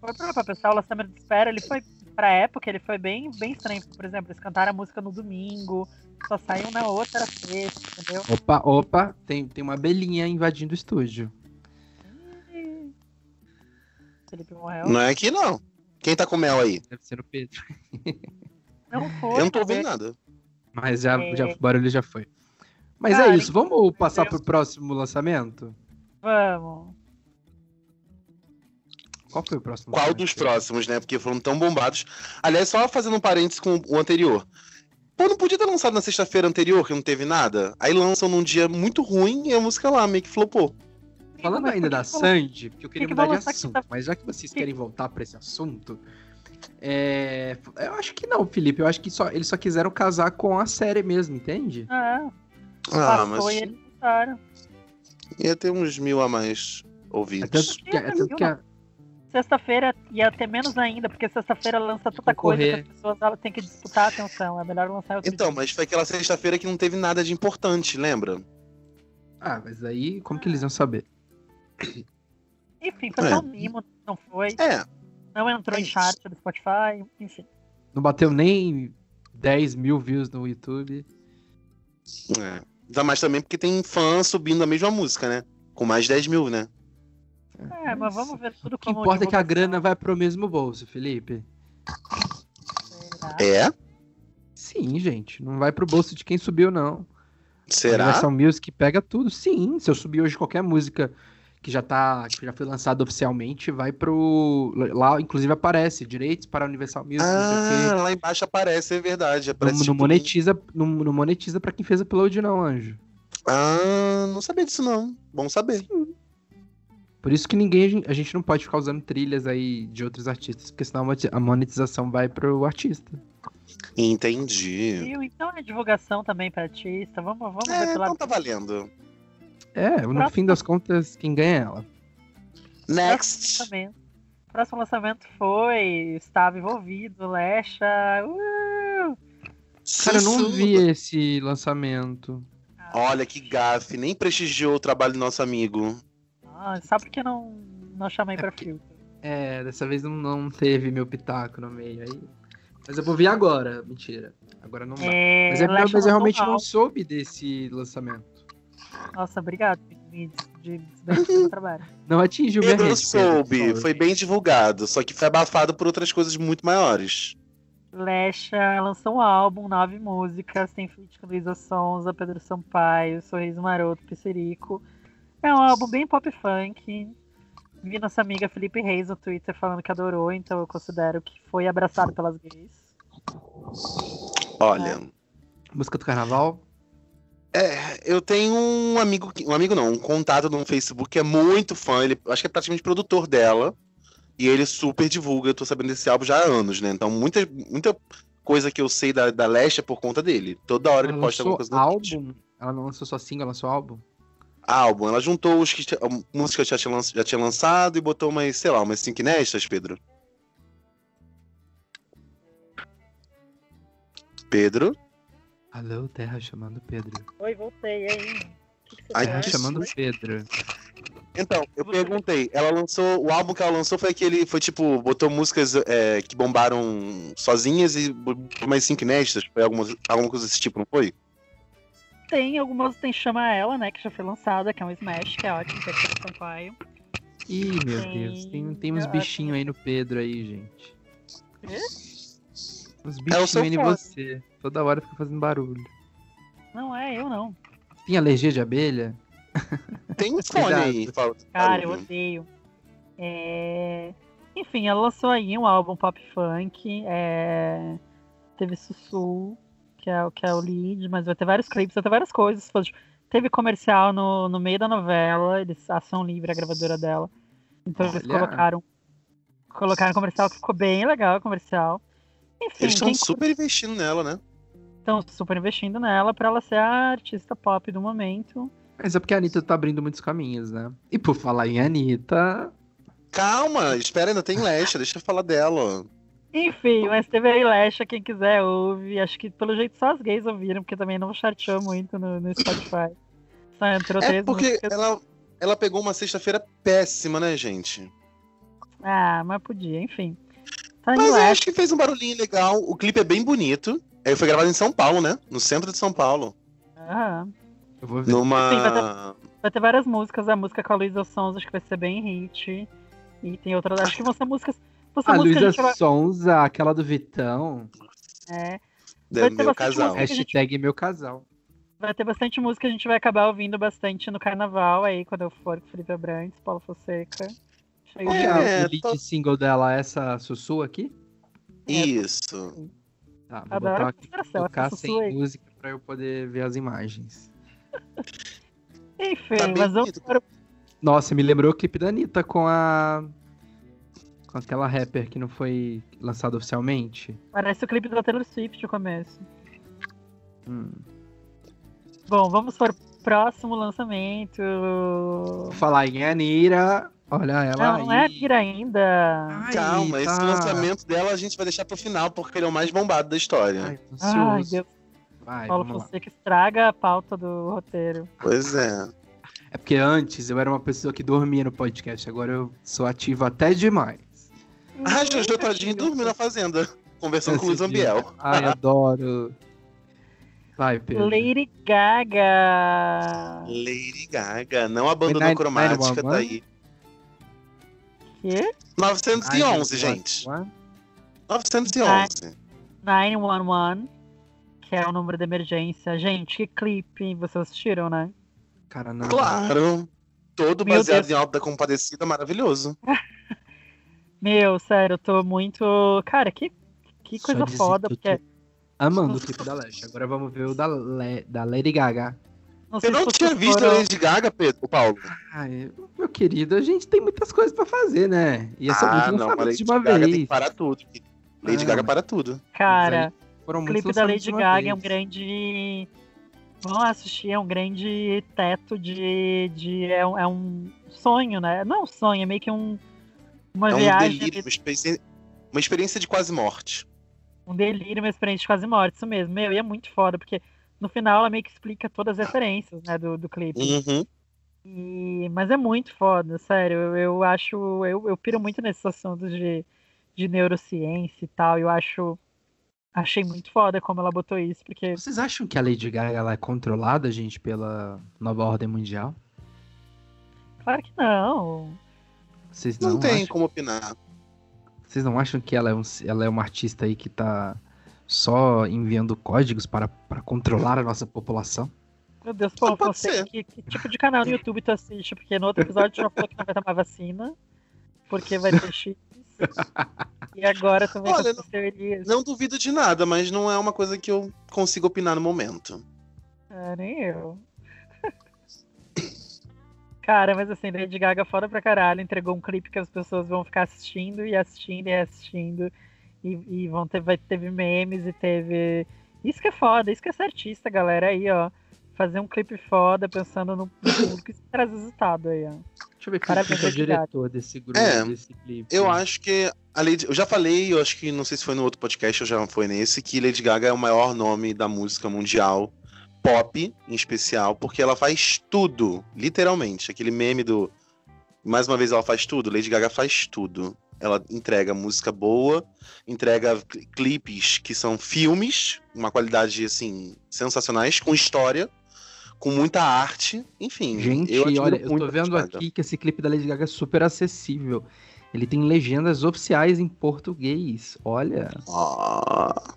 Foi pra, pra pensar, o lançamento de espera, ele foi. Pra época, ele foi bem, bem estranho. Por exemplo, eles cantaram a música no domingo, só saiu na outra sexta, entendeu? Opa, opa, tem, tem uma abelhinha invadindo o estúdio. Felipe morreu. Não é aqui, não. Quem tá com mel aí? Deve ser o Pedro. Não foi. Eu não tô ouvindo nada. Mas já, É. já, o barulho já foi. Mas Ah, é isso, vamos passar Deus. pro próximo lançamento? Vamos. Qual foi o próximo? Qual dos próximos, né? Porque foram tão bombados. Aliás, só fazendo um parênteses com o anterior. Pô, não podia ter lançado na sexta-feira anterior, que não teve nada? Aí lançam num dia muito ruim e a música lá meio que flopou. Falando ainda da Sandy, porque eu queria que mudar de assunto, quinta- mas já que vocês Que- querem voltar pra esse assunto, É, eu acho que não, Felipe. Eu acho que só, eles só quiseram casar com a série mesmo, entende? É, Ah, passou mas e eles usaram. ia ter uns mil a mais É ouvintes. tanto que, é tanto que a- Sexta-feira ia ter menos ainda, porque sexta-feira lança tanta coisa que as pessoas elas têm que disputar a atenção. É melhor lançar outro Então, dia. mas foi aquela sexta-feira que não teve nada de importante, lembra? Ah, mas aí, como que eles iam saber? Enfim, foi É. só um mimo, não foi. É, Não entrou É em chart do Spotify, enfim. Não bateu nem 10 mil views no YouTube. é. Ainda mais também porque tem fã subindo a mesma música, né? Com mais de 10 mil, né? É, mas vamos ver tudo O que como importa é que a grana vai pro mesmo bolso, Felipe. será? É? Sim, gente. Não vai pro bolso de quem subiu, não. Será? Universal Music pega tudo. Sim, se eu subir hoje qualquer música que já tá, que já foi lançada oficialmente, vai pro lá, inclusive aparece direitos para a Universal Music, não Ah, lá embaixo aparece, é verdade. Não, Aparece, não tipo, monetiza, não, não monetiza para quem fez upload não, anjo. Ah, não sabia disso não. Bom saber. Por isso que ninguém a gente não pode ficar usando trilhas aí de outros artistas, porque senão a monetização vai pro artista. Entendi. Então é divulgação também pra artista. Vamos, vamos É, ver então lado tá valendo. É, no Próximo. fim das contas, quem ganha é ela. Next. lançamento. O próximo lançamento foi. Estava envolvido, Lecha. Uh! Cara, eu não vi esse lançamento. Olha que gafe, nem prestigiou o trabalho do nosso amigo. Ah, sabe por que não, não chamei pra filtro? É, dessa vez não, não teve meu pitaco no meio aí. Mas eu vou ver agora. Mentira. Agora não dá. É, Mas, é, mas eu realmente não soube desse lançamento. Nossa, obrigado. Me de desmentir do meu trabalho. Não atingiu minha Pedro. Pedro, soube, foi bem divulgado, só que foi abafado por outras coisas muito maiores. Lecha lançou um álbum, nove músicas, tem feat com Luísa Sonza, Pedro Sampaio, Sorriso Maroto, Pissirico. É um álbum bem pop funk. Vi nossa amiga Felipe Reis no Twitter falando que adorou, então eu considero que foi abraçado pelas gays. Olha, Música do carnaval? é, eu tenho um amigo, que- um amigo não, um contato no Facebook que é muito fã, ele acho que é praticamente produtor dela. E ele super divulga, eu tô sabendo desse álbum já há anos, né? Então muita, muita coisa que eu sei da, da Leste é por conta dele. Toda hora Ela ele posta alguma coisa álbum? Ela não lançou só single, ela lançou álbum? Álbum. Ela juntou os que músicas que já tinha, já tinha lançado e botou umas, sei lá, umas cinco inéditas, Pedro. Pedro? Alô, Terra chamando Pedro. Oi, voltei, e aí? Ai, que chamando Pedro. Então, eu perguntei. Ela lançou. O álbum que ela lançou foi aquele. Foi tipo, botou músicas é, que bombaram sozinhas e botou mais cinco inéditas. Foi alguma, alguma coisa desse tipo, não foi? Tem algumas, tem Chama Ela, né, que já foi lançada, que é um Smash, que é ótimo, que é Pedro Sampaio. Ih, meu Tem- Deus, tem, tem uns bichinhos aí no Pedro aí, gente. Quê? Uns É o bichinhos aí em você. Toda hora fica fazendo barulho. Não é, eu não. Tem alergia de abelha? Tem um fone aí. Cara, eu odeio. É, Enfim, ela lançou aí um álbum pop funk. é, Teve Sussu, que é, o- que é o lead, mas vai ter vários clipes, vai ter várias coisas. Teve comercial no, no meio da novela, eles ação livre a gravadora dela. Então eles Olha. colocaram. Colocaram comercial que ficou bem legal o comercial. Enfim, Eles estão super investindo nela, né? estão super investindo nela pra ela ser a artista pop do momento. Mas é porque a Anitta tá abrindo muitos caminhos, né? E por falar em Anitta. Calma, espera, ainda tem Leste, deixa eu falar dela. Enfim, mas teve a Ilecha, quem quiser ouve. Acho que pelo jeito só as gays ouviram, porque também não charteou muito no, no Spotify. Só entrou É porque músicas. ela, ela pegou uma sexta-feira péssima, né, gente? Ah, mas podia, enfim. Tá Mas eu Ilecha. acho que fez um barulhinho legal. O clipe é bem bonito. Ele foi gravado em São Paulo, né? No centro de São Paulo. Aham. Eu vou ver. Numa. Sim, vai Vai ter várias músicas. A música com a Luísa Sons acho que vai ser bem hit. E tem outras. Acho que vão ser músicas. Ser A Luísa vai. Sonza, aquela do Vitão. É, É, vai meu casal. a gente- Hashtag meu casal. vai ter bastante música que a gente vai acabar ouvindo bastante no carnaval aí, quando eu for com Felipe Abrantes, Paulo Fonseca. É, É, o lead tô- single dela? Essa Sussu aqui? Isso. Tá, vou Adoro botar a aqui, tocar sem aí. música pra eu poder ver as imagens. Enfim, Tá mas vamos bonito. para o Nossa, me lembrou o clipe da Anitta com a. Com aquela rapper que não foi lançada oficialmente. Parece o clipe da Taylor Swift no começo. Hum. Bom, vamos para o próximo lançamento. Vou falar em Anira. Olha ela Não, não é a aí. Kira ainda. Ai, Calma, esse tá. lançamento dela a gente vai deixar pro final, porque ele é o mais bombado da história. Ai, tô Ai, ansioso. Deus, Vai, Paulo. Fonseca estraga a pauta do roteiro. Pois é. É porque antes eu era uma pessoa que dormia no podcast, agora eu sou ativo até demais. Ah, Jojo Todinho dormiu na fazenda, conversando com o Luiz Esse. Ambiel. Ai, adoro. Vai, Pedro. Lady Gaga. Lady Gaga, não abandonou Nine- a cromática, Nine One tá One? aí. Quê? 911, gente. 911. 911, que é o número de emergência. Gente, que clipe. Vocês assistiram, né? Cara, não. Claro. Todo Meu baseado Deus. em Alta da Compadecida, maravilhoso. Meu, sério, eu tô muito. Cara, que, que Só coisa dizer foda, porque. Amando o clipe da Leste. Agora vamos ver o da, Le- da Lady Gaga. Não Eu não tinha visto a foram- Lady Gaga, Pedro, Paulo. Ai, meu querido, a gente tem muitas coisas pra fazer, né? E são ah, não, mas Lady de uma Gaga tem que vez. parar tudo. Lady Ah, Gaga para tudo. Cara, Foram o clipe da Lady Gaga é um vez. grande. Vamos assistir, é um grande teto de. de é, um, é um sonho, né? Não é um sonho, é meio que um. Uma É um viagem. delírio, uma experiência, uma experiência de quase morte. um delírio, uma experiência de quase morte, isso mesmo. Meu, e é muito foda, porque no final ela meio que explica todas as referências, né, do, do clipe. Uhum. E, mas é muito foda, sério. Eu, eu acho. Eu, eu piro muito nesses assuntos de, de neurociência e tal. Eu acho. Achei muito foda como ela botou isso, porque. Vocês acham que a Lady Gaga ela é controlada, gente, pela nova ordem mundial? Claro que não. Vocês Não, não, tem acham, como opinar. vocês não acham que ela é, um, ela é uma artista aí que tá só enviando códigos para, para controlar a nossa população? Meu Deus, Paulo pode Fonseca, ser. que, que tipo de canal no YouTube tu assiste? Porque no outro episódio tu já falou que não vai tomar vacina, porque vai ter X. E agora tu com Olha, essas teorias. Não duvido de nada, mas não é uma coisa que eu consigo opinar no momento. Ah, nem eu. Cara, mas assim, Lady Gaga foda pra caralho, entregou um clipe que as pessoas vão ficar assistindo e assistindo e assistindo. E, e vão ter, vai, teve memes e teve. Isso que é foda, isso que é ser artista, galera. Aí, ó. Fazer um clipe foda pensando no público e traz resultado aí, ó. Deixa eu ver quem que é o Lady Gaga. diretor desse grupo, É, desse clipe. Eu acho que a Lady, eu já falei, eu acho que não sei se foi no outro podcast ou já foi nesse, que Lady Gaga é o maior nome da música mundial, pop em especial, porque ela faz tudo, literalmente. Aquele meme do mais uma vez ela faz tudo, Lady Gaga faz tudo. Ela entrega música boa, entrega cl- clipes que são filmes, uma qualidade assim sensacionais, com história, com muita arte, enfim. Gente, eu olha, eu tô vendo aqui que esse clipe da Lady Gaga é super acessível. Ele tem legendas oficiais em português. Olha, Ah,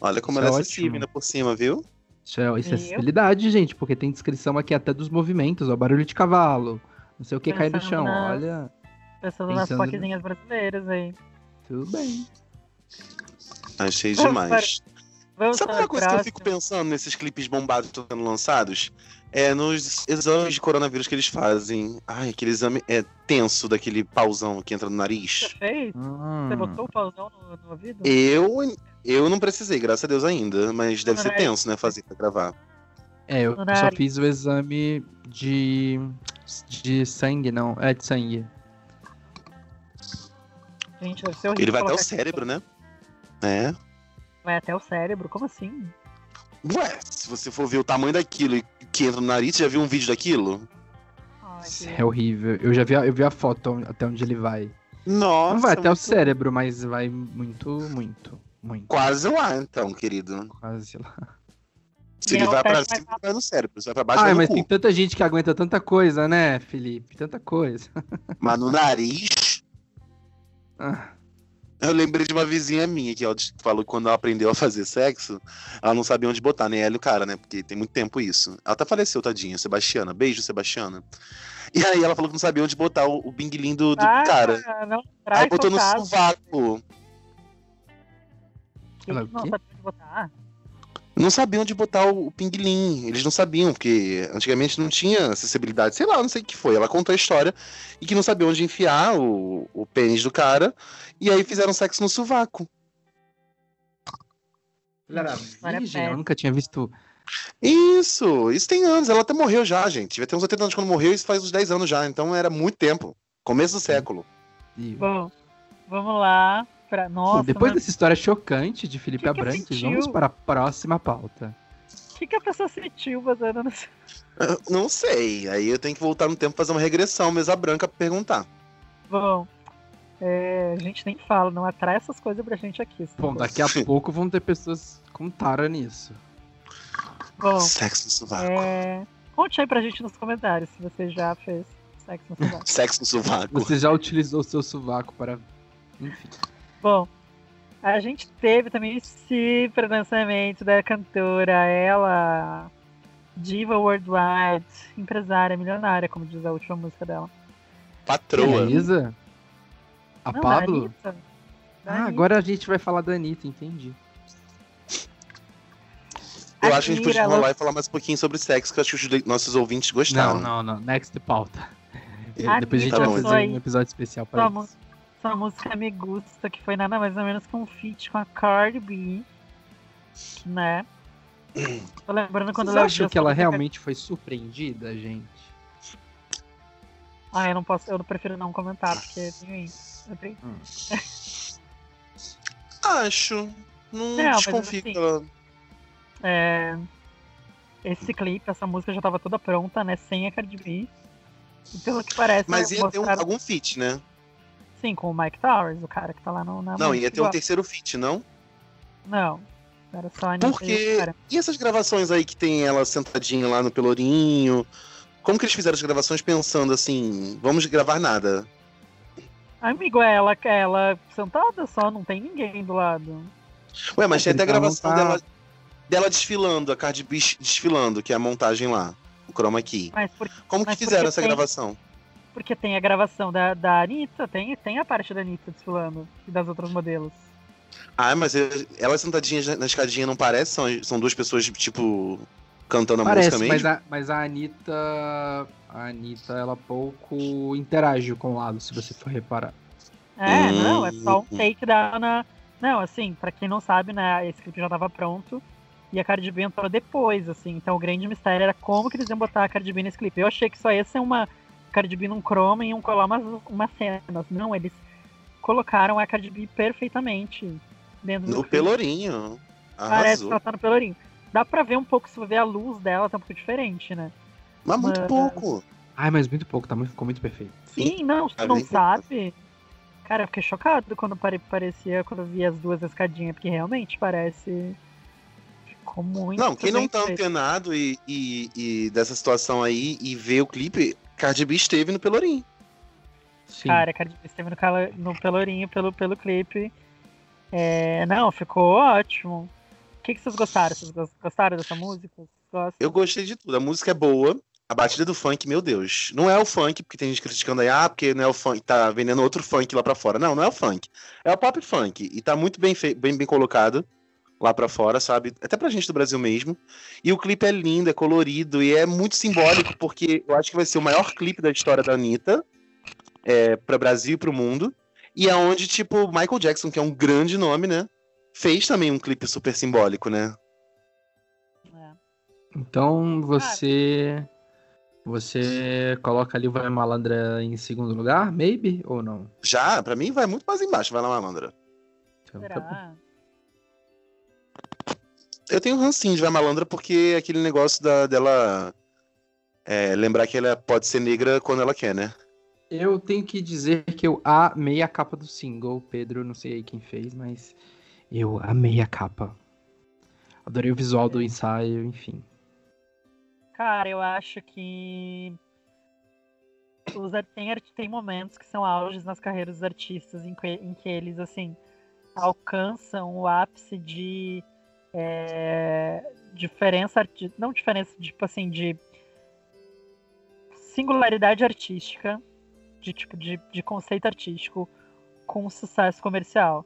olha como Isso ela é é acessível ainda por cima, viu? Isso é, isso é acessibilidade, gente, porque tem descrição aqui até dos movimentos, ó, barulho de cavalo, não sei o que cai no chão. na- Olha, Pensando nas Pensando no- poquezinhas brasileiras aí. tudo bem. Achei demais. Vamos Sabe para uma coisa que eu fico pensando nesses clipes bombados que estão sendo lançados? É nos exames de coronavírus que eles fazem. Ai, aquele exame é tenso daquele pauzão que entra no Você nariz. fez? Hum. Você botou o pauzão no, no ouvido? Eu, eu não precisei, graças a Deus ainda, mas deve ser tenso, né, fazer pra gravar. É, eu, só fiz o exame de de sangue, não, é de sangue. Gente, deve ser horrível. Ele vai até o cérebro, né? É. Vai até o cérebro? Como assim? Ué, se você for ver o tamanho daquilo e que entra no nariz, você já viu um vídeo daquilo? Ai, É horrível. Eu já vi, a- eu vi a foto até onde ele vai. Nossa. não vai até o muito- cérebro, mas vai muito, muito, muito. Quase lá, então, querido. Quase lá. Se ele é vai pra teste mais cima, vai no cérebro. Se vai pra baixo, Ai, vai no mas cu. tem tanta gente que aguenta tanta coisa, né, Felipe? Tanta coisa. Mas no nariz. Ah, Eu lembrei de uma vizinha minha que ela falou que quando ela aprendeu a fazer sexo, ela não sabia onde botar, nem ela e o cara, né? Porque tem muito tempo isso. Ela até faleceu, tadinha, Sebastiana. Beijo, Sebastiana. E aí ela falou que não sabia onde botar o, o binguilim do, do ah, cara. Não Aí botou no caso. sovaco. Ela o não sabe onde botar. Não sabiam onde botar o, o pinguim. Eles não sabiam, porque antigamente não tinha acessibilidade. Sei lá, não sei o que foi. Ela contou a história e que não sabia onde enfiar o, o pênis do cara. E aí fizeram sexo no sovaco. Ela era História virgem, eu nunca tinha visto. Isso, isso tem anos. Ela até morreu já, gente. Devia ter uns 80 anos quando morreu, isso faz uns 10 anos já. Então era muito tempo. Começo do século. Bom, vamos lá. Pra... Nossa, Depois mas dessa história chocante de Felipe Que que Abrantes, vamos para a próxima pauta. o que, que a pessoa sentiu fazendo no Eu Não sei. Aí eu tenho que voltar no tempo fazer uma regressão, mesa branca, pra perguntar. Bom, é, a gente nem fala, não atrai essas coisas pra gente aqui. Bom, daqui a pouco vão ter pessoas com tara nisso. Bom, Sexo no sovaco. é, conte aí pra gente nos comentários se você já fez sexo no sovaco. Sexo no sovaco. Você já utilizou o seu sovaco para. Enfim. Bom, a gente teve também esse lançamento da cantora, ela, Diva Worldwide, empresária, milionária, como diz a última música dela. É Patroa. a Isa? A Não, da Pablo? Anitta. Da Ah, Anitta. agora a gente vai falar da Anitta, entendi. Eu A acho que a gente podia ela- enrolar e falar mais um pouquinho sobre sexo, que eu acho que os nossos ouvintes gostaram. Não, não, não. Next pauta. Depois a gente Anitta vai lançou fazer aí um episódio especial para sua isso. Sua música Me Gusta, que foi nada mais ou menos que um feat com a Cardi B, né? Tô lembrando quando Vocês Léo acham que ela falou realmente foi surpreendida, gente? Ah, eu não posso, eu prefiro não comentar, porque tem eu tenho- Acho. Não, Não, mas desconfio assim, ela. É, esse clipe, essa música já tava toda pronta, né? Sem a Cardi B. E pelo que parece, Mas ia ter um- algum feat, né? Sim, com o Mike Towers, o cara que tá lá no, na Não, ia ter um terceiro feat, não? Não, era só a e Porque. cara. E essas gravações aí que tem ela sentadinha lá no Pelourinho? Como que eles fizeram as gravações pensando assim, vamos gravar nada? Amigo, é ela, ela sentada só, não tem ninguém do lado. Ué, mas É, tem até a gravação tá- dela, dela desfilando, a Cardi B desfilando, que é a montagem lá, o chroma key. Mas por, Como que fizeram essa tem- gravação? Porque tem a gravação da, da Anitta, tem, tem a parte da Anitta desfilando e das outras modelos. Ah, mas elas sentadinhas na escadinha não parecem? São, são duas pessoas, tipo, cantando a Parece, música mas mesmo? a, mas a Anitta. A Anitta, ela pouco interage com o lado, se você for reparar. É, Hum. não, é só um take da Ana. Não, assim, pra quem não sabe, né, esse clipe já tava pronto. E a Cardi B entrou depois, assim. Então o grande mistério era como que eles iam botar a Cardi B nesse clipe. Eu achei que só ia ser uma Cardi B num chroma e iam colar umas, umas cenas. Não, eles colocaram a Cardi B perfeitamente dentro do No. Pelourinho. Parece que ela tá no pelourinho. Dá pra ver um pouco, se você ver a luz dela, tá um pouco diferente, né? Mas muito Mas- pouco. Ai, mas muito pouco, tá muito, ficou muito perfeito. Sim, não, você Tá não sabe. Cara, eu fiquei chocado quando pare- parecia, quando eu vi as duas escadinhas, porque realmente parece. Ficou muito. Não, quem não tá feito. antenado e, e, e dessa situação aí e vê o clipe, Cardi B esteve no Pelourinho. Sim. Cara, Cardi B esteve no, cala- no pelourinho pelo, pelo clipe. É, não, ficou ótimo. O que, que vocês gostaram? Vocês gos- gostaram dessa música? Gostam? Eu gostei de tudo. A música é boa. A batida do funk, meu Deus. Não é o funk, porque tem gente criticando aí, ah, porque não é o funk, tá vendendo outro funk lá pra fora. Não, não é o funk. É o pop funk. E tá muito bem, bem, bem colocado lá pra fora, sabe? Até pra gente do Brasil mesmo. E o clipe é lindo, é colorido e é muito simbólico, porque eu acho que vai ser o maior clipe da história da Anitta é, pra Brasil e pro mundo. E é onde, tipo, Michael Jackson, que é um grande nome, né? Fez também um clipe super simbólico, né? É. Então você. Você coloca ali o Vai Malandra em segundo lugar, maybe? Ou não? Já, pra mim, vai muito mais embaixo, vai lá, malandra. Então, tá. Será? Eu tenho rancinho de Vai Malandra porque aquele negócio da, dela é, lembrar que ela pode ser negra quando ela quer, né? Eu tenho que dizer que eu amei a capa do single. Pedro, não sei aí quem fez, mas eu amei a capa. Adorei o visual do ensaio, enfim. Cara, eu acho que tem, tem momentos que são auges nas carreiras dos artistas em que, em que eles, assim, alcançam o ápice de é, diferença, não diferença, tipo assim, de singularidade artística, de tipo, de, de conceito artístico com sucesso comercial.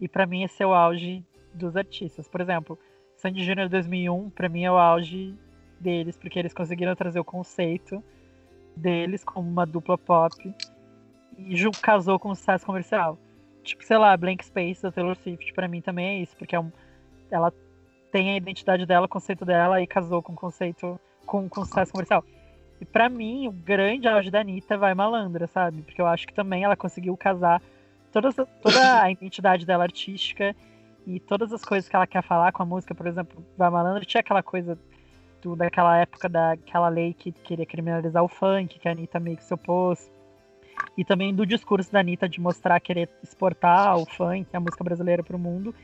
E pra mim esse é o auge dos artistas. Por exemplo, Sandy Júnior 2001, pra mim, é o auge deles, porque eles conseguiram trazer o conceito deles como uma dupla pop e casou com o sucesso comercial. Tipo, sei lá, Blank Space da Taylor Swift, pra mim também é isso, porque é um, ela tem a identidade dela, o conceito dela e casou com o conceito, com, com o sucesso comercial. E pra mim, o grande auge da Anitta vai malandra, sabe? Porque eu acho que também ela conseguiu casar toda, toda a identidade dela artística e todas as coisas que ela quer falar com a música, por exemplo, vai malandra tinha aquela coisa do, daquela época daquela lei que queria criminalizar o funk, que a Anitta meio que se opôs. E também do discurso da Anitta de mostrar querer exportar o funk, a música brasileira pro mundo,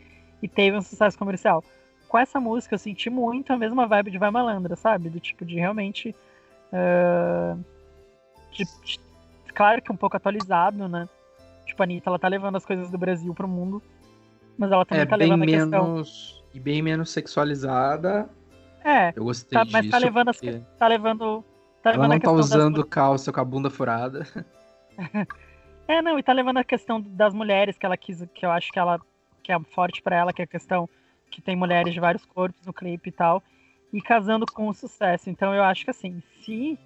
e teve um sucesso comercial. Com essa música eu senti muito a mesma vibe de Vai Malandra, sabe? Do tipo de realmente. ah, de- de- claro que um pouco atualizado, né? Tipo, a Anitta ela tá levando as coisas do Brasil pro mundo, mas ela também É tá levando a questão. menos. E bem menos sexualizada. É, Eu gostei Tá, disso. mas tá levando as porque tá levando. Tá Ela levando não tá das usando calça com a bunda furada. É, não, e tá levando a questão das mulheres que ela quis, que eu acho que ela que é forte pra ela, que é a questão que tem mulheres de vários corpos no clipe e tal, e casando com o sucesso. Então eu acho que assim, se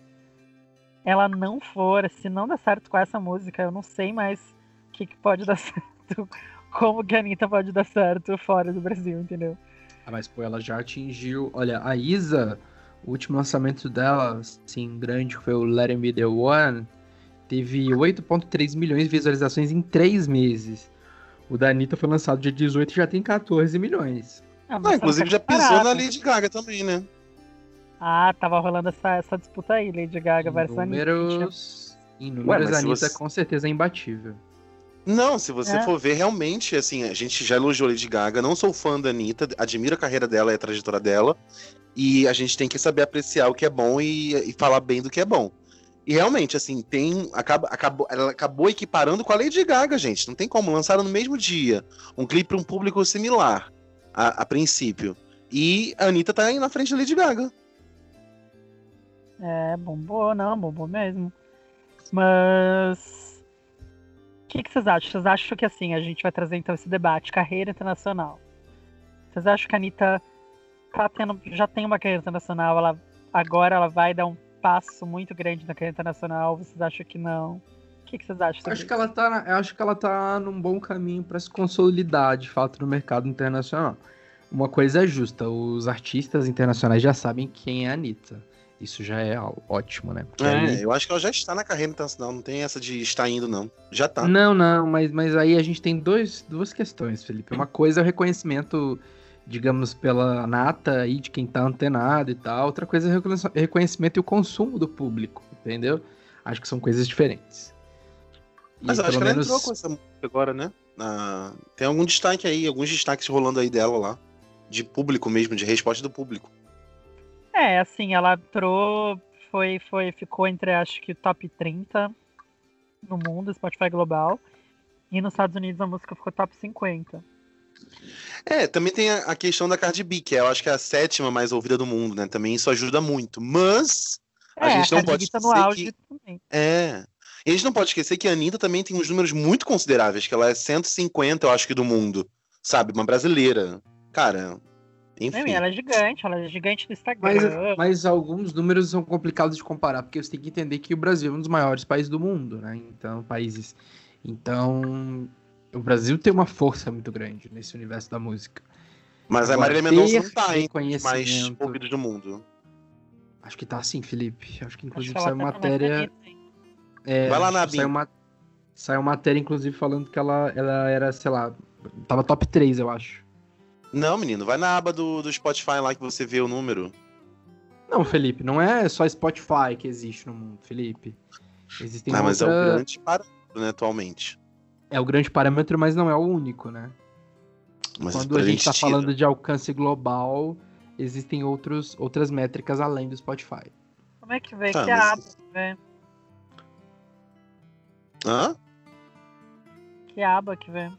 ela não for, se não der certo com essa música, eu não sei mais o que, que pode dar certo, como que a Anitta pode dar certo fora do Brasil, entendeu? Ah, mas pô, ela já atingiu. Olha, a Isa, o último lançamento dela, assim, grande, foi o Let Me The One, teve 8,3 milhões de visualizações em 3 meses. O da Anitta foi lançado dia 18 e já tem 14 milhões. Ah, mas inclusive já pisou parado. na Lady Gaga também, né? Ah, tava rolando essa, essa disputa aí, Lady Gaga Em versus Anitta. números, em números a Anitta você- com certeza é imbatível. Não, se você É. for ver, realmente, assim, a gente já elogiou Lady Gaga, não sou fã da Anitta, admiro a carreira dela e a trajetória dela, e a gente tem que saber apreciar o que é bom e, e falar bem do que é bom. E realmente, assim, tem. Acaba, acabou, ela acabou equiparando com a Lady Gaga, gente. Não tem como. Lançaram no mesmo dia. Um clipe para um público similar, a, a princípio. E a Anitta tá aí na frente da Lady Gaga. É, bombou, não, bombou mesmo. Mas. O que, que vocês acham? Vocês acham que assim, a gente vai trazer então esse debate, carreira internacional. Vocês acham que a Anitta tá tendo, já tem uma carreira internacional, ela, agora ela vai dar um passo muito grande na carreira internacional? Vocês acham que não? O que, que vocês acham? sobre Acho que ela tá, eu acho que ela tá num bom caminho para se consolidar de fato no mercado internacional. Uma coisa é justa, os artistas internacionais já sabem quem é a Anitta. Isso já é ótimo, né? Porque aí- É, eu acho que ela já está na carreira internacional. Não tem essa de estar indo, não. Já tá. Não, não, mas, mas aí a gente tem dois, duas questões, Felipe. Uma coisa é o reconhecimento, digamos, pela nata aí de quem tá antenado e tal. Outra coisa é o reconhec- reconhecimento e o consumo do público, entendeu? Acho que são coisas diferentes. E Mas eu acho que ela menos- entrou com essa música agora, né? Na- Tem algum destaque aí, alguns destaques rolando aí dela lá. De público mesmo, de resposta do público. É, assim, ela entrou, foi, foi, ficou entre acho que top 30 no mundo, Spotify global. E nos Estados Unidos a música ficou top 50. É, também tem a, a questão da Cardi B, que eu acho que é a sétima mais ouvida do mundo, né? Também isso ajuda muito. Mas, A é, gente não Cardi pode tá no esquecer auge que- também. é. E a gente não pode esquecer que a Anitta também tem uns números muito consideráveis, que ela é 150, eu acho que, do mundo. Sabe? Uma brasileira. Cara, enfim. Não, ela é gigante, ela é gigante no Instagram. Mas, mas alguns números são complicados de comparar, porque você tem que entender que o Brasil é um dos maiores países do mundo, né? Então, países. Então, o Brasil tem uma força muito grande nesse universo da música. Mas a Marília Mendonça não tá os mais ouvidos do mundo. Acho que tá assim, Felipe. Acho que inclusive saiu tá na matéria. Hein? É, Vai lá, Nabi. Saiu, uma, saiu matéria, inclusive, falando que ela, ela era, sei lá, tava top 3, eu acho. Não, menino, vai na aba do, do Spotify lá que você vê o número. Não, Felipe, não é só Spotify que existe no mundo, Felipe. Existem Ah, mas é o grande parâmetro, né, atualmente. É o grande parâmetro, mas não é o único, né? Mas Quando a gente tá tira. falando de alcance global, existem outros, outras métricas além do Spotify. Como é que vê? Tá, que mas- aba que vê? Hã? Que aba que vê?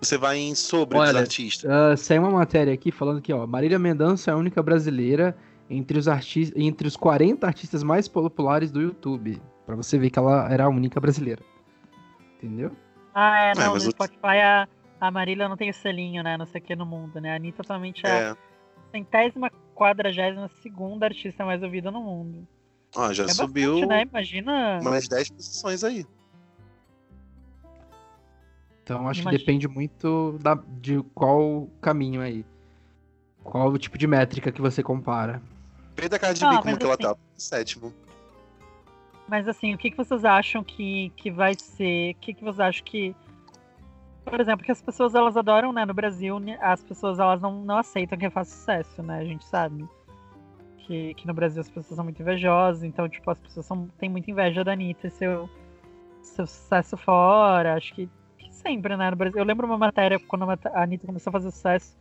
Você vai em sobre Olha, dos artistas. Ah, saiu uma matéria aqui falando que, ó, Marília Mendonça é a única brasileira entre os, entre os 40 artistas mais populares do YouTube. Pra você ver que ela era a única brasileira. Entendeu? Ah, é, É, não, mas no o- Spotify a, A Marília não tem o selinho, né? Não sei o que no mundo, né? A Anitta é, É. a centésima quadragésima segunda artista mais ouvida no mundo. Ó, já é subiu bastante, né? Imagina. umas 10 posições aí. Então acho Imagina. que depende muito da, de qual caminho aí. Qual o tipo de métrica que você compara. Vê da Cardi Ah, B como mas que ela assim- tá. Sétimo. Mas assim, o que, que vocês acham que, que vai ser? O que, que vocês acham que. Por exemplo, que as pessoas elas adoram, né? No Brasil, né, as pessoas elas não, não aceitam que faça sucesso, né? A gente sabe. Que, que no Brasil as pessoas são muito invejosas, então, tipo, as pessoas são, têm muita inveja da Anitta e seu, seu sucesso fora. Acho que, que sempre, né? No Brasil. Eu lembro uma matéria quando a Anitta começou a fazer sucesso,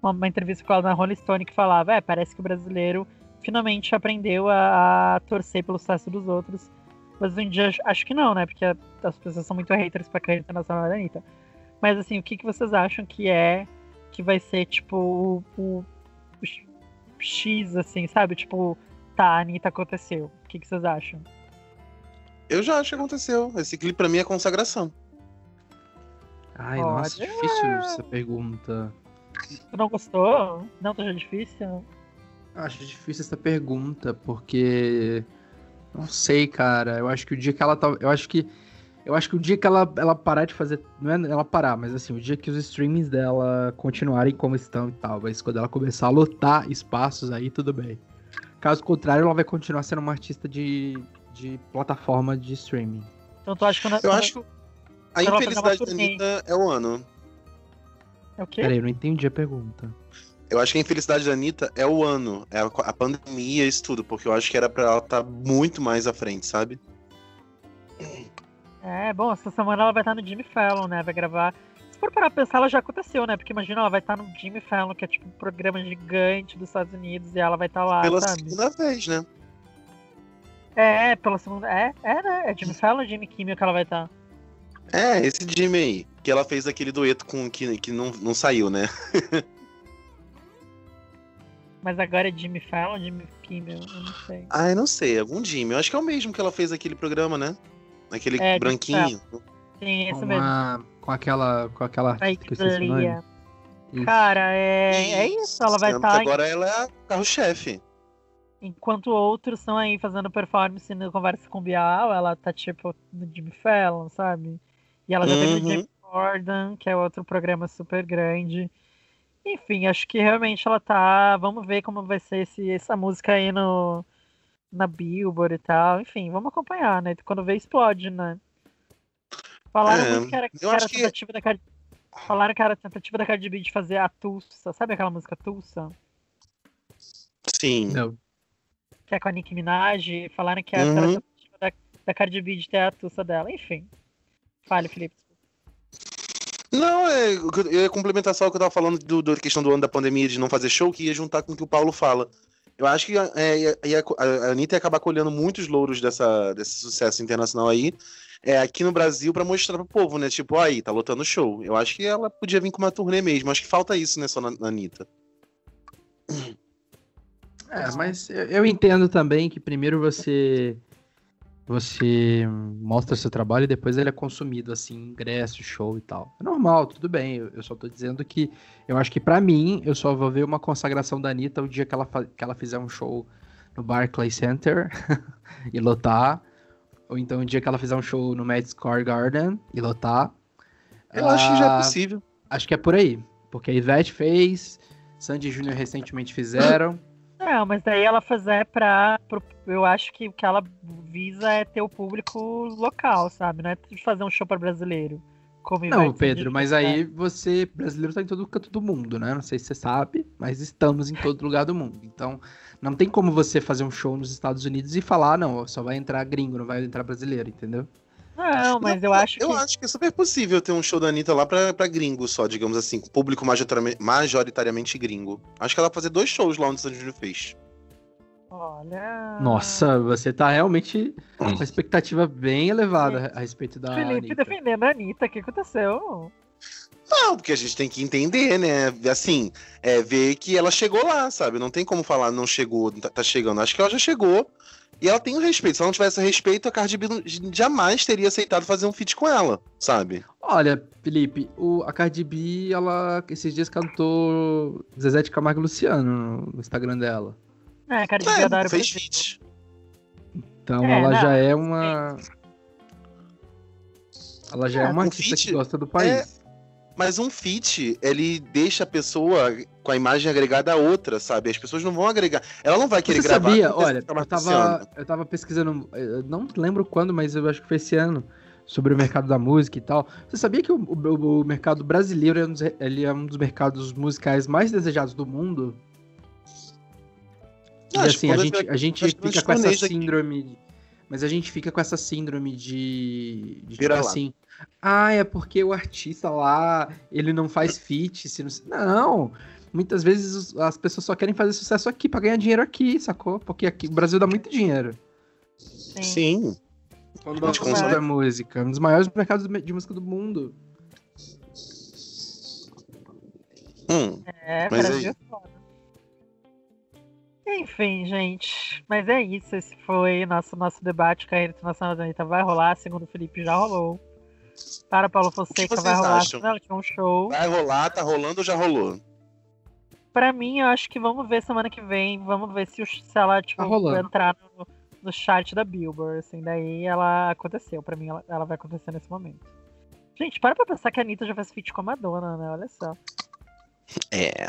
uma, uma entrevista com ela na Rolling Stone que falava, é, parece que o brasileiro finalmente aprendeu a, a torcer pelo sucesso dos outros. Mas hoje em dia acho- que não, né? Porque a- as pessoas são muito haters pra carreira internacional da Anitta. Mas assim, o que, que vocês acham que é que vai ser, tipo, o, o- o X- assim, sabe? Tipo, tá, a Anitta aconteceu. O que, que vocês acham? Eu já acho que aconteceu. Esse clipe pra mim é consagração. Ai, Olha. nossa, difícil essa pergunta. Tu não gostou? Não, tá já difícil? Acho difícil essa pergunta, porque. Não sei, cara. Eu acho que o dia que ela tá. Eu acho que. Eu acho que o dia que ela, ela parar de fazer. Não é ela parar, mas assim, o dia que os streamings dela continuarem como estão e tal. Mas quando ela começar a lotar espaços aí, tudo bem. Caso contrário, ela vai continuar sendo uma artista de, de plataforma de streaming. Então tu acha que quando- Eu quando- acho que a infelicidade da. Anitta é o ano. É o quê? Peraí, eu não entendi a pergunta. Eu acho que a infelicidade da Anitta é o ano. É a, pandemia, isso tudo. Porque eu acho que era pra ela estar muito mais à frente, sabe? É, bom, essa semana ela vai estar no Jimmy Fallon, né? Vai gravar. Se for parar pra pensar, ela já aconteceu, né? Porque imagina, ela vai estar no Jimmy Fallon, que é tipo um programa gigante dos Estados Unidos, e ela vai estar lá, Pela sabe? segunda vez, né? É, pela segunda. É, é, né? É Jimmy Fallon ou Jimmy Kimmel que ela vai estar? É, esse Jimmy aí. Que ela fez aquele dueto com que, que não, não saiu, né? Mas agora é Jimmy Fallon ou Jimmy Kimmel? Eu não sei. Ah, eu não sei. Algum Jimmy. Eu acho que é o mesmo que ela fez aquele programa, né? Aquele É, branquinho. Sim, esse Com, mesmo. a, com aquela. Com aquela. Isso. Cara, é, é isso. Ela vai estar. Agora ela é a carro-chefe. Enquanto outros estão aí fazendo performance no Conversa com Bial, ela tá tipo no Jimmy Fallon, sabe? E ela já teve Uhum. no James Corden, que é outro programa super grande. Enfim, acho que realmente ela tá. Vamos ver como vai ser esse, essa música aí no, na Billboard e tal. Enfim, vamos acompanhar, né? Quando vê, explode, né? Falaram É, muito que era, que a que- tentativa da Cardi... Falaram que era a tentativa da Cardi B de fazer a Tulsa. Sabe aquela música Tulsa? Sim. Não. que é com a Nicki Minaj, falaram que era a Uhum. tentativa da, da Cardi B de ter a tussa dela. Enfim. Fale, Felipe. Não, é, eu complementar só o que eu tava falando do, da questão do ano da pandemia, de não fazer show, que ia juntar com o que o Paulo fala. Eu acho que é, ia- a Anitta ia acabar colhendo muitos louros dessa, desse sucesso internacional aí, é, aqui no Brasil, pra mostrar pro povo, né? Tipo, aí, tá lotando show. Eu acho que ela podia vir com uma turnê mesmo. Acho que falta isso, né, só na, na Anitta. É, mas eu entendo também que primeiro você você mostra seu trabalho e depois ele é consumido, assim, ingresso, show e tal. É normal, tudo bem. Eu, eu só tô dizendo que eu acho que pra mim eu só vou ver uma consagração da Anitta o dia que ela, que ela fizer um show no Barclays Center e lotar. Ou então o dia que ela fizer um show no Madison Square Garden e lotar. Eu acho que já é Ah, possível. Acho que é por aí. Porque a Ivete fez, Sandy Júnior recentemente fizeram. Não, mas daí ela fazer pra. pro- eu acho que o que ela visa é ter o público local, sabe? Não é fazer um show para brasileiro. Não, Pedro, mas né? aí você, brasileiro, tá em todo canto do mundo, né? Não sei se você sabe, mas estamos em todo lugar do mundo. Então, não tem como você fazer um show nos Estados Unidos e falar, "Ah, não, só vai entrar gringo, não vai entrar brasileiro, entendeu? Não, mas eu acho que. Eu acho que é super possível ter um show da Anitta lá pra, pra gringo só, digamos assim, com público majoritariamente, majoritariamente gringo. Acho que ela vai fazer dois shows lá onde o Sandy Júnior fez. Olha. Nossa, você tá realmente com uma expectativa bem elevada a respeito da Felipe Anitta. defendendo a Anitta, o que aconteceu? Não, porque a gente tem que entender, né? Assim, é, ver que ela chegou lá, sabe? Não tem como falar não chegou, tá, tá chegando. Acho que ela já chegou e ela tem o respeito. Se ela não tivesse respeito, a Cardi B jamais teria aceitado fazer um feat com ela, sabe? Olha, Felipe, o, a Cardi B, ela esses dias cantou Zezé de Camargo e Luciano no Instagram dela. É, cara, de É, adoro fez Brasil. feat. Então É, ela não, já é uma. Ela já é, É, uma um artista feat que gosta do país. Mas um feat, ele deixa a pessoa com a imagem agregada a outra, sabe? As pessoas não vão agregar. Ela não vai querer Você gravar. sabia? Olha, eu tava, eu tava pesquisando, eu não lembro quando, mas eu acho que foi esse ano, sobre o mercado da música e tal. Você sabia que o, o- o mercado brasileiro é um, dos, ele é um dos mercados musicais mais desejados do mundo? E acho assim, a gente, a gente fica com essa turnês aqui. síndrome. Mas a gente fica com essa síndrome de. de tipo lá. assim. Ah, é porque o artista lá, ele não faz feat. Se não... não! Muitas vezes as pessoas só querem fazer sucesso aqui pra ganhar dinheiro aqui, sacou? Porque aqui o Brasil dá muito dinheiro. Sim. Sim. Quando Gente, o assunto consome. é música. Um dos maiores mercados de música do mundo. Hum. É, Mas Brasil aí- é foda. Enfim, gente. Mas é isso. Esse foi nosso, nosso debate. Carreira Internacional da Anitta vai rolar. Segundo o Felipe, já rolou. Para Paulo Fonseca vai rolar. acham? Não, tinha um show. Vai rolar, tá rolando ou já rolou? Pra mim, eu acho que vamos ver semana que vem. Vamos ver se, o- se ela, tipo, Tá entrar no, no chat da Billboard. Assim, daí ela aconteceu. Pra mim, ela, ela vai acontecer nesse momento. Gente, para pra pensar que a Anitta já fez feat com a Madonna, né? Olha só. É.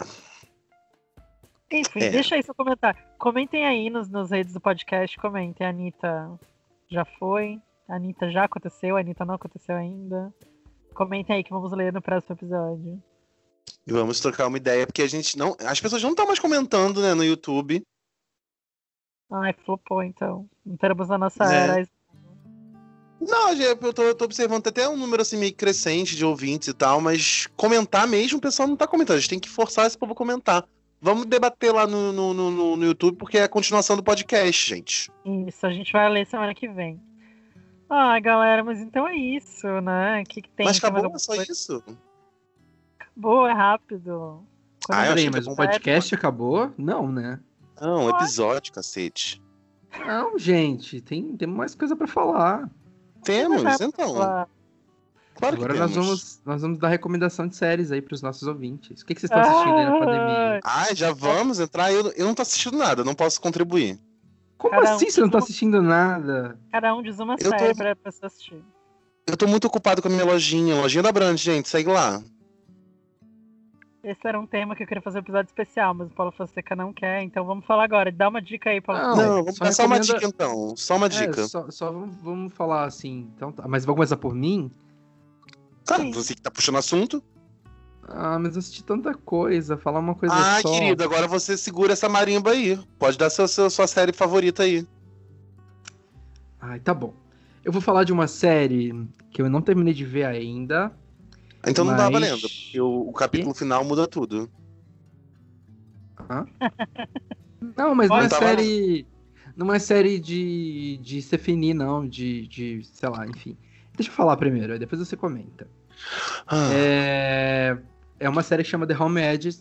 Enfim, É. deixa aí seu comentário. Comentem aí nos, nos redes do podcast. Comentem. A Anitta já foi. A Anitta já aconteceu. A Anitta não aconteceu ainda. Comentem aí que vamos ler no próximo episódio. E vamos trocar uma ideia, porque a gente não. As pessoas não estão mais comentando, né, no YouTube. Ai, flopou então. Não teremos na nossa É. era. Não, eu tô, eu tô observando até um número assim meio crescente de ouvintes e tal, mas comentar mesmo, o pessoal não tá comentando. A gente tem que forçar esse povo a comentar. Vamos debater lá no, no, no, no- no YouTube, porque é a continuação do podcast, gente. Isso, a gente vai ler semana que vem. Ai, galera, mas então é isso, né? O que, que tem? mas Tem mais acabou, é só coisa? isso. Acabou, é rápido. Quando Ah, eu achei mas pede- podcast acabou? Não, né? Não, um episódio, cacete. Não, gente, tem, tem mais coisa pra falar. Temos, é então. Claro Agora que nós temos. vamos, nós vamos dar recomendação de séries aí pros nossos ouvintes. O que, que vocês estão assistindo aí na pandemia? Ah, já vamos entrar. Eu, eu não tô assistindo nada, eu não posso contribuir. Como Cada um assim você não tá assistindo nada? Cada um diz uma Eu tô- série pra pessoa assistir. Eu tô muito ocupado com a minha lojinha, lojinha da Brand, gente, segue lá. Esse era um tema que eu queria fazer um episódio especial, mas o Paulo Fonseca não quer, então vamos falar agora. Dá uma dica aí, Paulo Não. Não, vamos só dar só uma dica então. Só uma É, dica. só só vamos, vamos falar assim. Então, tá. Mas vamos começar por mim? Claro, Sim. você que tá puxando assunto. Ah, mas eu assisti tanta coisa. Falar uma coisa Ah, só. querido, agora você segura essa marimba aí. Pode dar seu, seu- sua série favorita aí. Ai, tá bom. Eu vou falar de uma série que eu não terminei de ver ainda. Então não tá Mas- valendo, porque o, o capítulo final muda tudo. Não, mas não é tá série. Não é série de, de Stephanie, não. De, de. sei lá, enfim. Deixa eu falar primeiro, aí depois você comenta. Ah, É, é uma série que chama The Home Edge,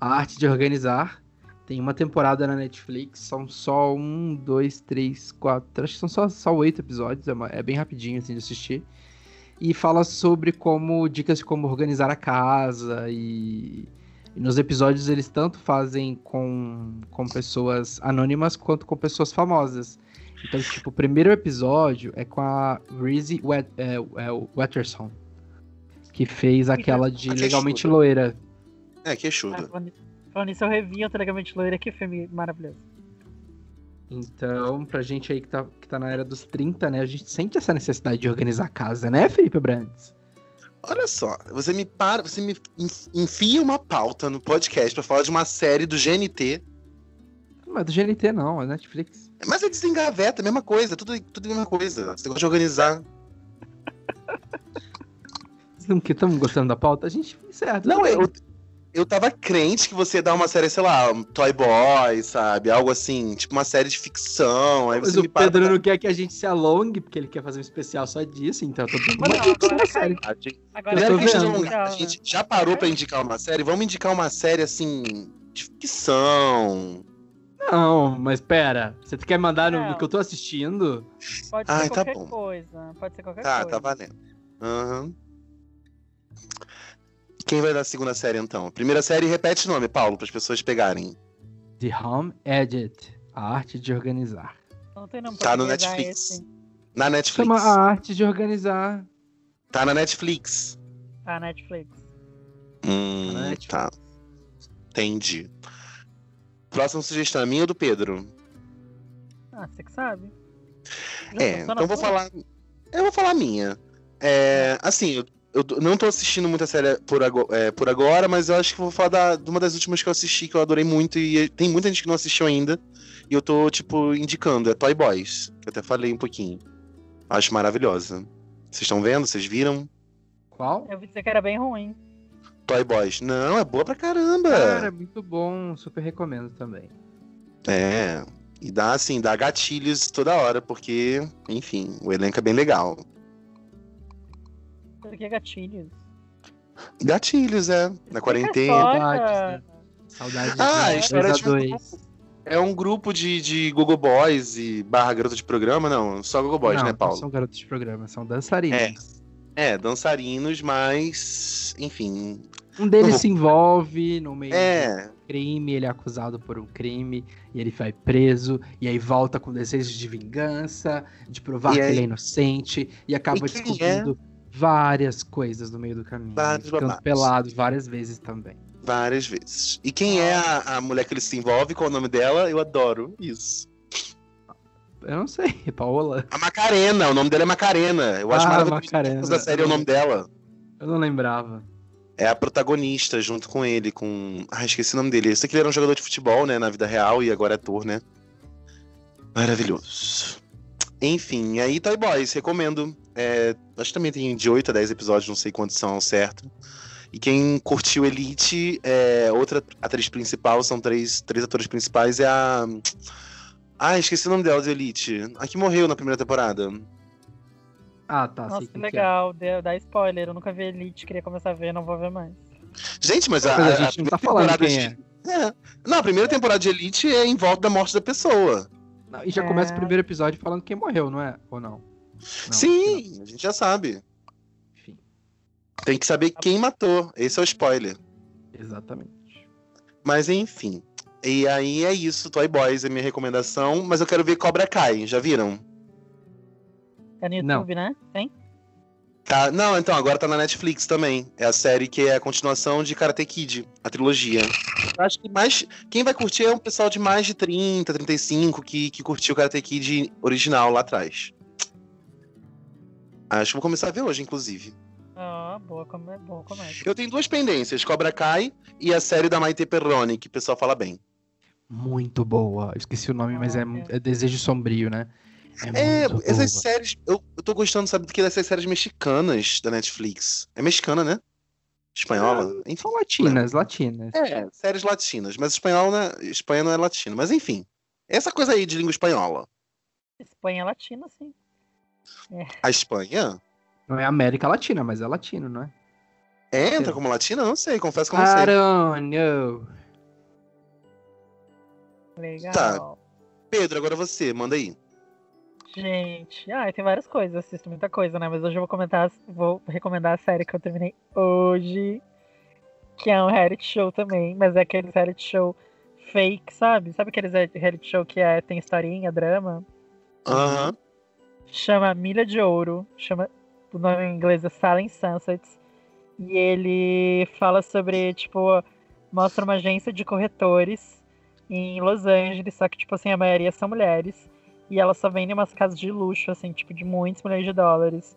A Arte de Organizar. Tem uma temporada na Netflix, são só um, dois, três, quatro. Acho que são só, só oito episódios, é, uma- é bem rapidinho assim de assistir. E fala sobre como dicas de como organizar a casa e, e nos episódios eles tanto fazem com, com pessoas anônimas quanto com pessoas famosas. Então, tipo, o primeiro episódio é com a Reese Wet, é, é, Watterson, que fez aquela de A Legalmente. Loira. é, que Ah, chuda. falando nisso- falando nisso, eu revi o Telegamente Loira, que filme maravilhoso. Então, pra gente aí que tá, que tá na era dos 30, né, a gente sente essa necessidade de organizar a casa, né, Felipe Brandes? Olha só, você me para, você me enf- enfia uma pauta no podcast pra falar de uma série do GNT, Mas do GNT não, é Netflix. mas é desengaveta, mesma coisa, tudo, tudo a mesma coisa. Você gosta de organizar. Não estão gostando da pauta? A gente encerra. tudo Não, eu, eu tava crente que você ia dar uma série, sei lá, um Toy Boy, sabe? Algo assim, tipo uma série de ficção. Aí Mas você o me para. Pedro não quer que a gente se alongue, porque ele quer fazer um especial só disso, então eu tô dando Mas não, agora série. A gente, Agora Eu já tô que a gente vendo. alongar, a gente já parou pra indicar uma série, vamos indicar uma série assim. De ficção. Não, mas pera, você quer mandar no, Não. no que eu tô assistindo? Pode Ai, ser tá qualquer bom. coisa. Pode ser qualquer Tá, coisa. tá valendo. Aham. Quem vai dar a segunda série, então? Primeira série, repete o nome, Paulo, para as pessoas pegarem. The Home Edit, a arte de organizar. Não tem não Tá no Netflix. esse. Na Netflix. Chama a arte de organizar. Tá na Netflix. Tá, Netflix. Hum, Na Netflix. tá. Entendi. Próxima sugestão é minha ou do Pedro? Ah, você que sabe. Já É, então eu vou falar. Eu vou falar a minha. É, assim, eu, não tô assistindo muita série por, ago- é, por agora, mas eu acho que vou falar da- de uma das últimas que eu assisti, que eu adorei muito, e tem muita gente que não assistiu ainda. E eu tô, tipo, indicando, é Toy Boys, que eu até falei um pouquinho. Acho maravilhosa. Vocês estão vendo? Vocês viram? Qual? Eu ouvi dizer que era bem ruim. Toy Boys. Não, é boa pra caramba. Cara, é muito bom, super recomendo também. É. E dá, assim, dá gatilhos toda hora, porque, enfim, o elenco é bem legal. Por que gatilhos? Gatilhos, é. Na quarentena. Saudades, né? Saudades Ah, de a história dois de um dois. É um grupo de, de Google Boys e barra garota de programa, não, só Google Boys, não, né, não Paulo? são garotos de programa, são dançarinos. É, dançarinos, mas, enfim, Um deles Não. se envolve no meio é, do crime, ele é acusado por um crime, e ele vai preso, e aí volta com desejo de vingança, de provar E que aí- ele é inocente, e acaba E quem descobrindo várias coisas no meio do caminho. Vários babados. pelado várias vezes também. várias vezes. E quem é a, a mulher que ele se envolve, qual é o nome dela? Eu adoro isso. Eu não sei, Paola. A Macarena, o nome dela é Macarena. Eu acho Ah, maravilhoso Macarena. da série é o nome dela. Eu não lembrava. É a protagonista, junto com ele, com. Ah, esqueci o nome dele. Eu sei que ele era um jogador de futebol, né, na vida real, e agora é ator, né? Maravilhoso. Enfim, aí Toy Boys, recomendo. É, acho que também tem de 8 a 10 episódios, não sei quantos são ao certo. E quem curtiu Elite, é, outra atriz principal, são três, três atores principais, é a. Ah, esqueci o nome dela de Elite. A que morreu na primeira temporada. Ah, tá. Nossa, que é. legal. Deu, dá spoiler. Eu nunca vi Elite, queria começar a ver, não vou ver mais. Gente, mas a, Mas a a gente não tá falando quem de- é. É. Não, a primeira temporada de Elite é em volta da morte da pessoa. Não, e já É. começa o primeiro episódio falando quem morreu, não é? Ou não? Não, Sim, a gente já sabe. Enfim, Tem que saber quem matou. Esse é o spoiler. exatamente. Mas enfim. E aí é isso, Toy Boys é minha recomendação, mas eu quero ver Cobra Kai, já viram? É no Não. YouTube, né? Tem? Tá, não, então, agora tá na Netflix também. É a série que é a continuação de Karate Kid, a trilogia. Eu acho que mais. Quem vai curtir é um pessoal de mais de 30, 35 que, que curtiu o Karate Kid original lá atrás. Acho que vou começar a ver hoje, inclusive. Ah, boa, come... boa comédia. Eu tenho duas pendências, Cobra Kai e a série da Maite Perrone, que o pessoal fala bem. Muito boa. Eu Esqueci o nome, mas é, é Desejo Sombrio, né? É, muito essas boa. séries. Eu, eu tô gostando, sabe, do que dessas séries mexicanas da Netflix. É mexicana, né? Espanhola? Enfim. São latinas, latinas. É, séries latinas. Mas espanhol, né? Espanha não é latino. Mas enfim. Essa coisa aí de língua espanhola. Espanha é latina, sim. A Espanha? Não é América Latina, mas é latino, não é? É, entra como latina? Não sei, confesso que eu não I sei. don't know. Legal. Tá. Pedro, agora você, manda aí. Gente, ah, tem várias coisas, assisto muita coisa, né? Mas hoje eu vou comentar, vou recomendar a série que eu terminei hoje, que é um reality show também, mas é aquele reality show fake, sabe? Sabe aqueles reality show que é, tem historinha, drama? Aham. Chama Milha de Ouro, chama o nome em inglês é Silent Sunsets, e ele fala sobre, tipo, mostra uma agência de corretores em Los Angeles, só que, tipo assim, a maioria são mulheres. E elas só vendem umas casas de luxo, assim, tipo, de muitos milhões de dólares.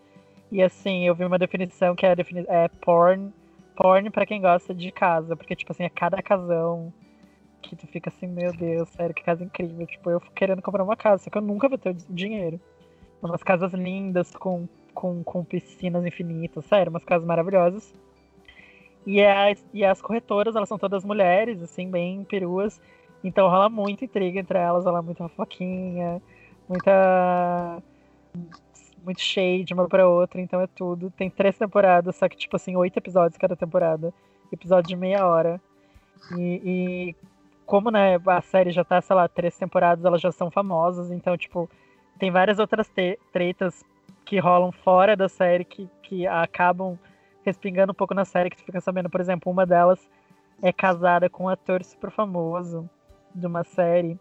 E assim, eu vi uma definição que é, defini é porn, porn pra quem gosta de casa. Porque, tipo assim, é cada casão que tu fica assim, meu Deus, sério, que casa incrível. Tipo, eu querendo comprar uma casa, só que eu nunca vou ter dinheiro. Umas casas lindas, com, com, com piscinas infinitas, sério, umas casas maravilhosas. E as, e as corretoras, elas são todas mulheres, assim, bem peruas. Então rola muita intriga entre elas, rola muita fofoquinha, muita. Muito shade uma pra outra, então é tudo. Tem três temporadas, só que, tipo assim, oito episódios cada temporada. Episódio de meia hora. E, e como, né, a série já tá, sei lá, três temporadas, elas já são famosas, então, tipo, tem várias outras tretas que rolam fora da série que, que acabam respingando um pouco na série, que tu fica sabendo, por exemplo, uma delas é casada com um ator super famoso de uma série.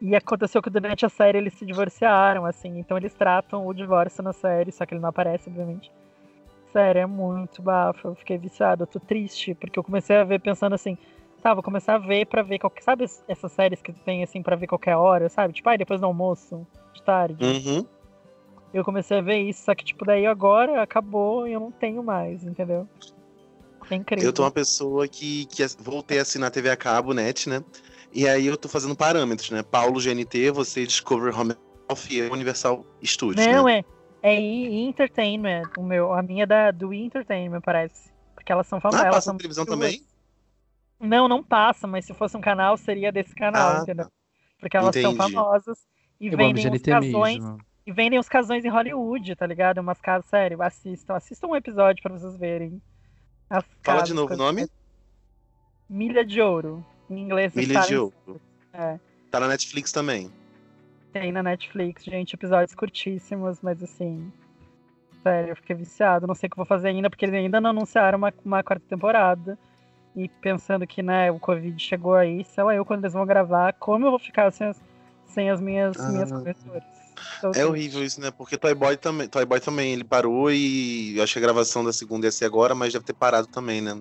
E aconteceu que durante a série eles se divorciaram, assim, então eles tratam o divórcio na série, só que ele não aparece, obviamente. Sério, é muito bafo, eu fiquei viciado, eu tô triste, porque eu comecei a ver pensando assim, tá, vou começar a ver pra ver qualquer. Sabe essas séries que tem assim pra ver qualquer hora, sabe? Tipo, aí depois do almoço, de tarde. Uhum. Eu comecei a ver isso, só que, tipo, daí agora acabou e eu não tenho mais, entendeu? É incrível. Eu tô uma pessoa que, que voltei a assinar TV a cabo, net, né? E aí eu tô fazendo parâmetros, né? Paulo GNT, você Discover Home Health e Universal Studios. Não, né? é. É Entertainment. O meu, a minha é da, do Entertainment, parece. Porque elas são famosas. Ah, elas passa são na televisão duas. também? Não, não passa, mas se fosse um canal, seria desse canal, Ah, entendeu? Porque elas são Entendi. famosas e Eu vendem os casões. mesmo. E vendem os casões em Hollywood, tá ligado? Umas casas, sério, assistam. Assistam um episódio pra vocês verem. As Fala casas, de novo o nome? Milha de Ouro. Em inglês, Milha de Silent Ouro. É. Tá na Netflix também. Tem na Netflix, gente, episódios curtíssimos, mas assim. Sério, eu fiquei viciado. Não sei o que eu vou fazer ainda, porque eles ainda não anunciaram uma, uma quarta temporada. E pensando que, né, o Covid chegou aí, sei lá eu quando eles vão gravar, como eu vou ficar sem as, sem as minhas, Ah. minhas corretoras. Então, É assim, horrível isso, né? Porque Toy Boy também, Toy Boy também, ele parou e eu acho que a gravação da segunda ia ser agora, mas deve ter parado também, né?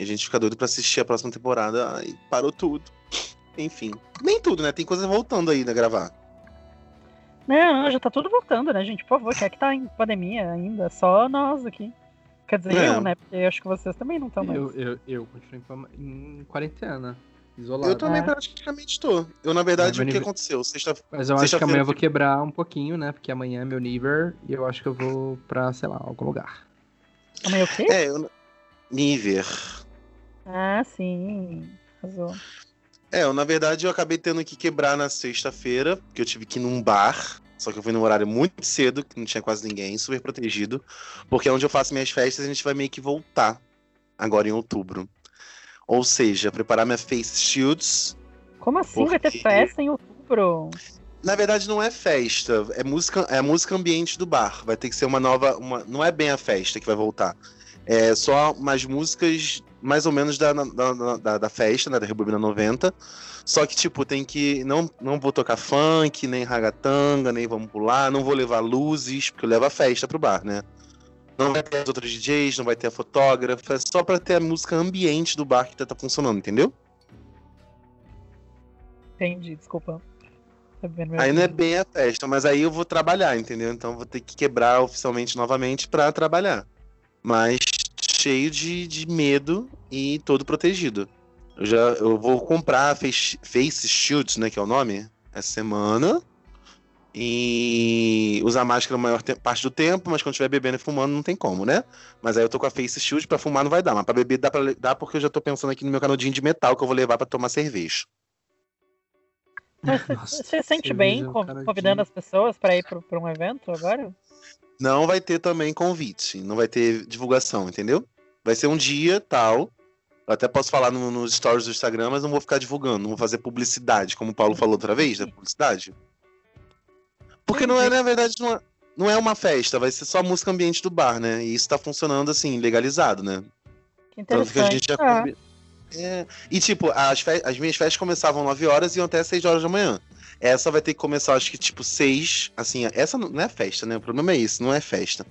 E a gente fica doido pra assistir a próxima temporada, aí parou tudo. Enfim, nem tudo, né? Tem coisa voltando aí, né, gravar. Não, não, já tá tudo voltando, né, gente? Por favor, quem é que tá em pandemia ainda? Só nós aqui. Quer dizer, É. eu, né? Porque eu acho que vocês também não estão mais. Eu, eu, eu continuo em quarentena, isolado. Eu também É. praticamente tô. Eu, na verdade, É, o que nível- aconteceu? Sexta... Mas eu acho que amanhã eu vou que- quebrar um pouquinho, né? Porque amanhã é meu nível e eu acho que eu vou pra, sei lá, algum lugar. Amanhã o quê? É, eu... Níver. Ah, sim. Arrasou. É, eu, na verdade, eu acabei tendo que quebrar na sexta-feira, porque eu tive que ir num bar. Só que eu fui num horário muito cedo, que não tinha quase ninguém, super protegido. Porque é onde eu faço minhas festas, a gente vai meio que voltar agora em outubro. Ou seja, preparar minha face shields. Como assim vai ter Porque- festa em outubro? Na verdade, não é festa, é música, é a música ambiente do bar. Vai ter que ser uma nova. Uma, não é bem a festa que vai voltar. É só umas músicas mais ou menos da, da, da, da festa, né? Da Rebobina 90. Só que, tipo, tem que. Não, não vou tocar funk, nem ragatanga, nem vamos pular, não vou levar luzes, porque eu levo a festa pro bar, né? Não vai ter as outras DJs, não vai ter a fotógrafa, é só pra ter a música ambiente do bar que tá, tá funcionando, entendeu? Entendi, desculpa. Tá Aí não é bem a festa, mas aí eu vou trabalhar, entendeu? Então eu vou ter que quebrar oficialmente novamente pra trabalhar. Mas cheio de, de medo e todo protegido. Eu já eu vou comprar face, face shields, né, que é o nome, essa semana. E usar máscara a maior te- parte do tempo, mas quando estiver bebendo e fumando não tem como, né? Mas aí eu tô com a face shield, pra fumar não vai dar, mas pra beber dá, pra, dá porque eu já tô pensando aqui no meu canudinho de metal que eu vou levar pra tomar cerveja. Nossa, Você se sente bem é convidando as pessoas pra ir pra um evento agora? Não vai ter também convite, não vai ter divulgação, entendeu? Vai ser um dia tal. Eu até posso falar no- nos stories do Instagram, mas não vou ficar divulgando, não vou fazer publicidade, como o Paulo falou outra vez, da publicidade. Porque não é, na verdade, não é, não é uma festa, vai ser só música ambiente do bar, né? E isso tá funcionando assim, legalizado, né? Que Tanto que a interessante. gente já Ah, É. E tipo, as, fe- as minhas festas começavam 9 horas e iam até 6 horas da manhã. Essa vai ter que começar, acho que tipo 6. Assim, essa não é festa, né? O problema é isso, não é festa.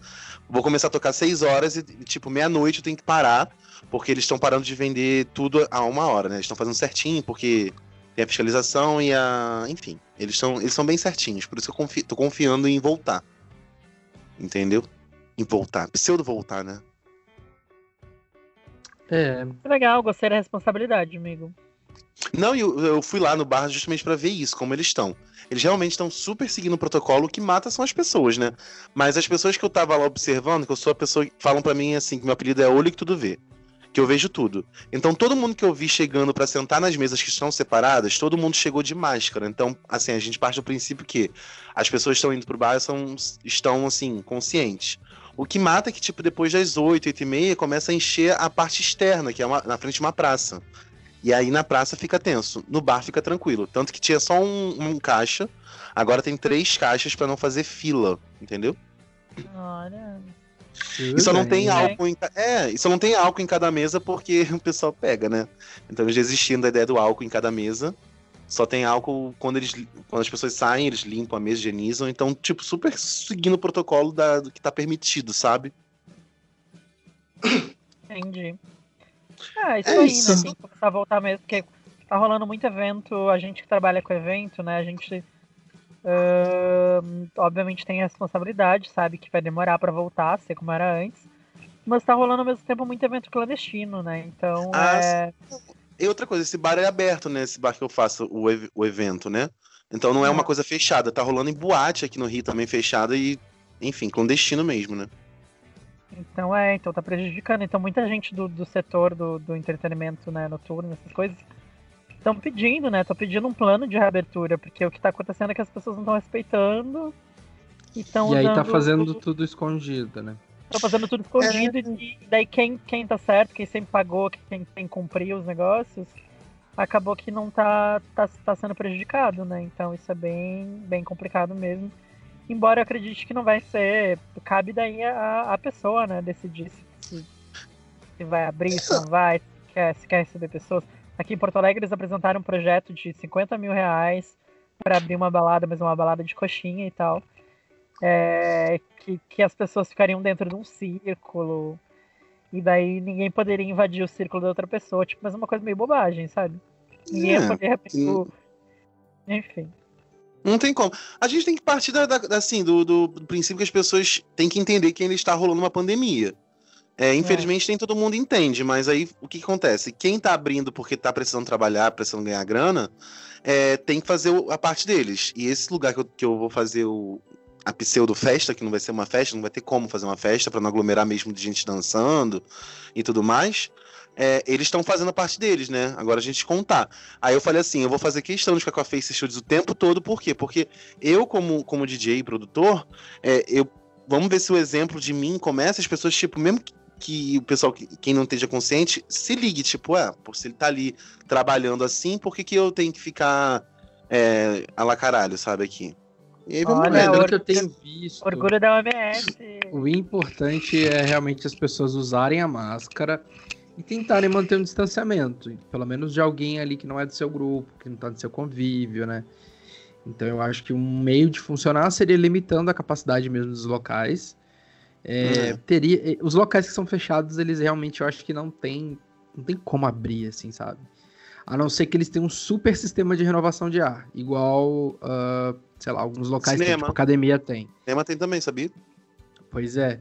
Vou começar a tocar 6 horas e, tipo, meia-noite eu tenho que parar, porque eles estão parando de vender tudo a uma hora, né? Eles estão fazendo certinho, porque tem a fiscalização e a. Enfim, eles são, eles são bem certinhos, por isso que eu confi- tô confiando em voltar. Entendeu? Em voltar. Pseudo voltar, né? É, legal, gostei da responsabilidade, amigo. Não, eu, eu fui lá no bar justamente pra ver isso, como eles estão. Eles realmente estão super seguindo o protocolo, o que mata são as pessoas, né? Mas as pessoas que eu tava lá observando, que eu sou a pessoa que falam pra mim assim, que meu apelido é olho que tudo vê. Que eu vejo tudo. Então todo mundo que eu vi chegando pra sentar nas mesas que estão separadas, todo mundo chegou de máscara. Então, assim, a gente parte do princípio que as pessoas estão indo pro bar são, estão, assim, conscientes. O que mata é que, tipo, depois das 8, 8 e meia, começa a encher a parte externa, que é uma- na frente de uma praça. E aí na praça fica tenso. No bar fica tranquilo. Tanto que tinha só um, um caixa. Agora tem três caixas pra não fazer fila, entendeu? Olha. E só não tem álcool em, é, só não tem álcool em cada mesa porque o pessoal pega, né? Então eles desistiram da ideia do álcool em cada mesa. Só tem álcool quando eles quando as pessoas saem, eles limpam a mesa, higienizam, então tipo super seguindo o protocolo da, do que tá permitido, sabe? Entendi. Ah, isso é aí, isso. né? Tem que começar a voltar mesmo, porque tá rolando muito evento, a gente que trabalha com evento, né? A gente uh, obviamente tem a responsabilidade, sabe, que vai demorar para voltar, ser como era antes. Mas tá rolando ao mesmo tempo muito evento clandestino, né? Então ah, é. E outra coisa, esse bar é aberto, né? Esse bar que eu faço o, o evento, né? Então não é uma coisa fechada, tá rolando em boate aqui no Rio também fechada e, enfim, clandestino mesmo, né? Então é, então tá prejudicando. Então muita gente do, do setor do, do entretenimento né, noturno, essas coisas, estão pedindo, né? Estão pedindo um plano de reabertura, porque o que está acontecendo é que as pessoas não estão respeitando e estão E aí tá fazendo tudo escondido, né? Estão fazendo tudo escondido é. e daí quem, quem tá certo, quem sempre pagou, quem, quem cumpriu os negócios, acabou que não tá, tá, tá sendo prejudicado, né? Então isso é bem, bem complicado mesmo. Embora eu acredite que não vai ser. Cabe daí a, a pessoa, né, decidir se, se vai abrir, se não vai, se quer, se quer receber pessoas. Aqui em Porto Alegre eles apresentaram um projeto de 50 mil reais para abrir uma balada, mas uma balada de coxinha e tal. É, que, que as pessoas ficariam dentro de um círculo. E daí ninguém poderia invadir o círculo da outra pessoa. Tipo, mas é uma coisa meio bobagem, sabe? Ninguém é, poderia, tipo... Enfim. Não tem como. A gente tem que partir da, da, assim, do, do, do, princípio que as pessoas têm que entender que ainda está rolando uma pandemia. É, infelizmente, é. nem todo mundo entende, mas aí o que, acontece? Quem tá abrindo porque tá precisando trabalhar, precisando ganhar grana, é, tem que fazer a parte deles. E esse lugar que eu, que eu vou fazer o, a pseudo festa, que não vai ser uma festa, não vai ter como fazer uma festa para não aglomerar mesmo de gente dançando e tudo mais. É, eles estão fazendo a parte deles, né? Agora a gente contar. Aí eu falei assim: eu vou fazer questão de ficar com a Face Studios o tempo todo, por quê? Porque eu, como, como DJ e produtor, é, eu. Vamos ver se o exemplo de mim começa as pessoas, tipo, mesmo que o pessoal, quem não esteja consciente, se ligue, tipo, é, se ele tá ali trabalhando assim, por que, que eu tenho que ficar é, a la caralho, sabe, aqui? E aí vamos Olha, ver. que eu tenho visto. Orgulho da OMS. O importante é realmente as pessoas usarem a máscara e tentarem manter um distanciamento. Pelo menos de alguém ali que não é do seu grupo, que não tá do seu convívio, né? Então eu acho que um meio de funcionar seria limitando a capacidade mesmo dos locais é, hum. teria, os locais que são fechados, eles realmente eu acho que não tem, não tem como abrir, assim, sabe? A não ser que eles tenham um super sistema de renovação de ar, igual, uh, sei lá, alguns locais que tipo, academia tem. Cinema tem também, sabia? Pois é.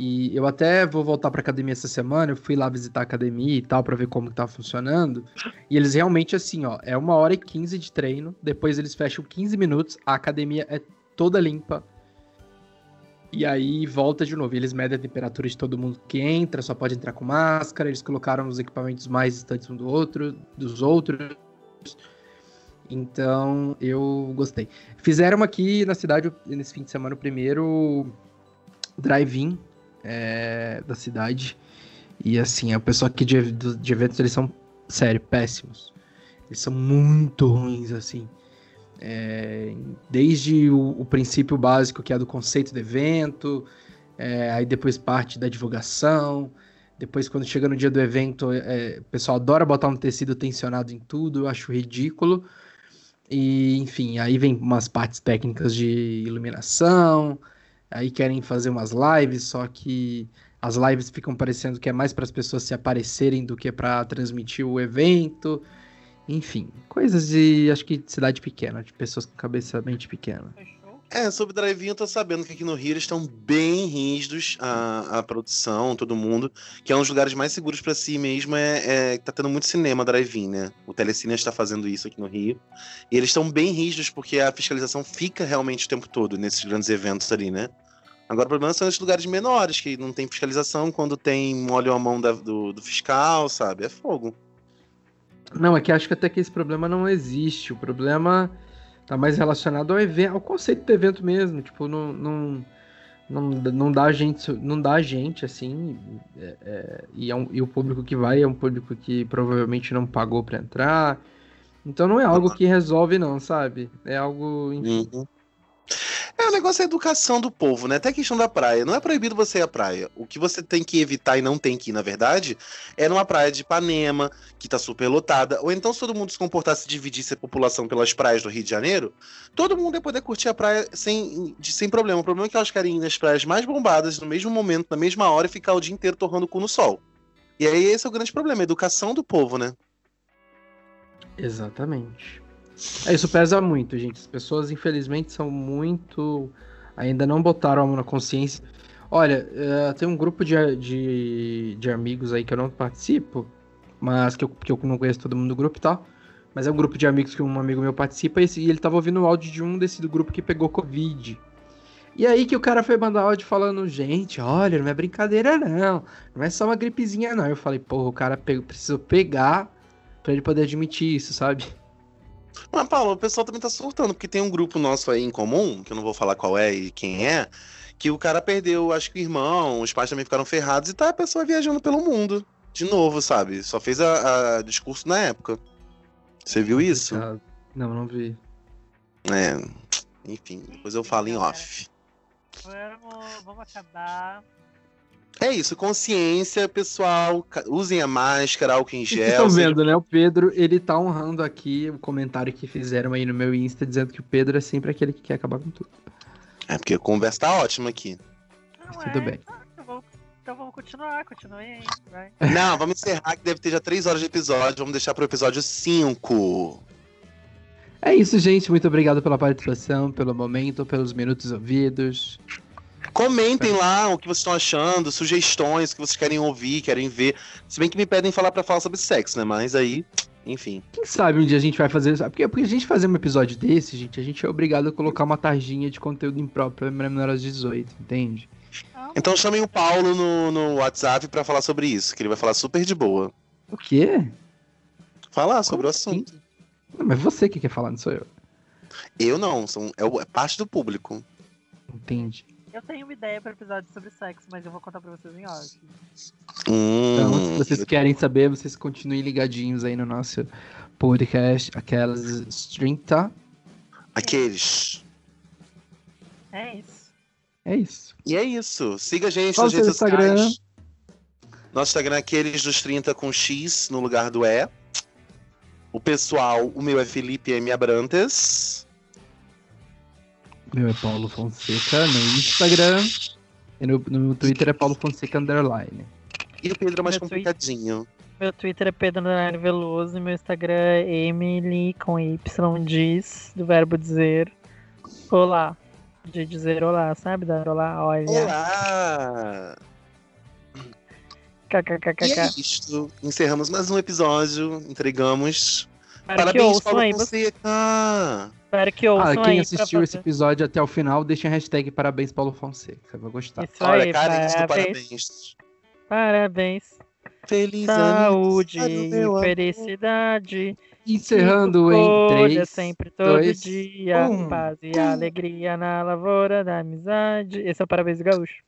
E eu até vou voltar pra academia essa semana, eu fui lá visitar a academia e tal, para ver como que tá funcionando. E eles realmente, assim, ó, é uma hora e quinze de treino, depois eles fecham 15 minutos, a academia é toda limpa, e aí volta de novo. Eles medem a temperatura de todo mundo que entra, só pode entrar com máscara. Eles colocaram os equipamentos mais distantes um do outro, dos outros. Então eu gostei. Fizeram aqui na cidade, nesse fim de semana, o primeiro drive-in é, da cidade. E assim, o pessoal aqui de, de eventos, eles são, sério, péssimos. Eles são muito ruins, assim. É, desde o, o, princípio básico, que é do conceito do evento, é, aí depois parte da divulgação, depois quando chega no dia do evento, é, o pessoal adora botar um tecido tensionado em tudo, eu acho ridículo. E, enfim, aí vem umas partes técnicas de iluminação, aí querem fazer umas lives, só que as lives ficam parecendo que é mais para as pessoas se aparecerem do que para transmitir o evento. Enfim, coisas de, acho que de cidade pequena, de pessoas com cabeça mente pequena. É, sobre drive-in eu tô sabendo que aqui no Rio eles estão bem rígidos, a, a produção, todo mundo, que é um dos lugares mais seguros para si mesmo, é, é, tá tendo muito cinema drive-in, né? O Telecine está fazendo isso aqui no Rio. E eles estão bem rígidos porque a fiscalização fica realmente o tempo todo nesses grandes eventos ali, né? Agora o problema são esses lugares menores, que não tem fiscalização quando tem molho a mão da, do, do fiscal, sabe? É fogo. Não, é que acho que até que esse problema não existe. O problema tá mais relacionado ao evento, ao conceito do evento mesmo. Tipo, não, não, não, não dá gente, não dá gente assim. É, é, e, é um, e o público que vai é um público que provavelmente não pagou para entrar. Então não é algo que resolve, não, sabe? É algo. Enfim. Uhum. É, o negócio é a educação do povo, né? Até a questão da praia. Não é proibido você ir à praia. O que você tem que evitar e não tem que ir, na verdade, é numa praia de Ipanema, que tá super lotada. Ou então, se todo mundo se comportasse e dividisse a população pelas praias do Rio de Janeiro, todo mundo ia poder curtir a praia sem, sem problema. O problema é que elas querem ir nas praias mais bombadas, no mesmo momento, na mesma hora, e ficar o dia inteiro torrando o cu no sol. E aí, esse é o grande problema, a educação do povo, né? Exatamente. É, isso pesa muito, gente. As pessoas, infelizmente, são muito. Ainda não botaram a mão na consciência. Olha, eh, tem um grupo de, de, de amigos aí que eu não participo, mas que eu, que eu não conheço todo mundo do grupo e tal. Mas é um grupo de amigos que um amigo meu participa e ele tava ouvindo o áudio de um desse do grupo que pegou Covid. E aí que o cara foi mandar áudio falando, gente, olha, não é brincadeira não. Não é só uma gripezinha não. Eu falei, porra, o cara precisou pegar pra ele poder admitir isso, sabe? Mas, Paulo, o pessoal também tá surtando, porque tem um grupo nosso aí em comum, que eu não vou falar qual é e quem é, que o cara perdeu, acho que o irmão, os pais também ficaram ferrados e tá a pessoa viajando pelo mundo. De novo, sabe? Só fez a, a discurso na época. Você viu isso? Ah, Não, não vi. É. Enfim, depois eu falo em off. Vamos, vamos acabar. É isso, consciência, pessoal. Usem a máscara, álcool em Vocês gel. estão seja- vendo, né? O Pedro, ele tá honrando aqui o comentário que fizeram aí no meu Insta, dizendo que o Pedro é sempre aquele que quer acabar com tudo. É porque a conversa tá ótima aqui. Não Tudo é? bem. Então vamos, então vamos continuar, continue aí, vai. Não, vamos encerrar que deve ter já três horas de episódio. Vamos deixar pro episódio 5. É isso, gente. Muito obrigado pela participação, pelo momento, pelos minutos ouvidos. Comentem lá o que vocês estão achando, sugestões que vocês querem ouvir, querem ver. Se bem que me pedem falar pra falar sobre sexo, né? Mas aí, enfim. Quem sabe um dia a gente vai fazer. Porque, porque a gente fazer um episódio desse, gente, a gente é obrigado a colocar uma tarjinha de conteúdo impróprio para menores de 18, entende? Então chamem o Paulo no, no WhatsApp pra falar sobre isso, que ele vai falar super de boa. O quê? Falar sobre o assim? assunto. Não, mas você que quer falar, não sou eu. Eu não, são, é, é parte do público. Entende? Eu tenho uma ideia para episódio sobre sexo, mas eu vou contar pra vocês em off. Então, Hum, se vocês querem saber, vocês continuem ligadinhos aí no nosso podcast, aquelas 30. Aqueles. É isso. É isso. E é isso. Siga a gente Qual nas redes sociais. Instagram? Nosso Instagram é aqueles dos 30 com X no lugar do E. O pessoal, o meu é Felipe M. Abrantes. Meu é Paulo Fonseca no Instagram. E no, no Twitter é Paulo Fonseca Underline. E o Pedro é mais Meu Twitter. complicadinho. Meu Twitter é Pedro Underline Veloso e meu Instagram é Emily com Y diz, do verbo dizer. Olá. De dizer olá, sabe? Dar olá, olha. Olá! E é KKKKK. isto. Encerramos mais um episódio. Entregamos. Que Parabéns, Paulo aí. Fonseca! Espero que ouçam Ah, aí. quem assistiu esse episódio até o final, deixa a hashtag Parabéns Paulo Fonseca. Você vai gostar. Isso Olha, aí, Karen, parabéns. parabéns. Parabéns. Feliz Saúde amor. felicidade. Encerrando em 3. sempre, todo dois, dia. um. Paz e alegria na lavoura da amizade. Esse é o Parabéns do Gaúcho.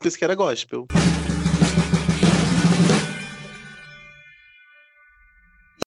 Por isso que era gospel.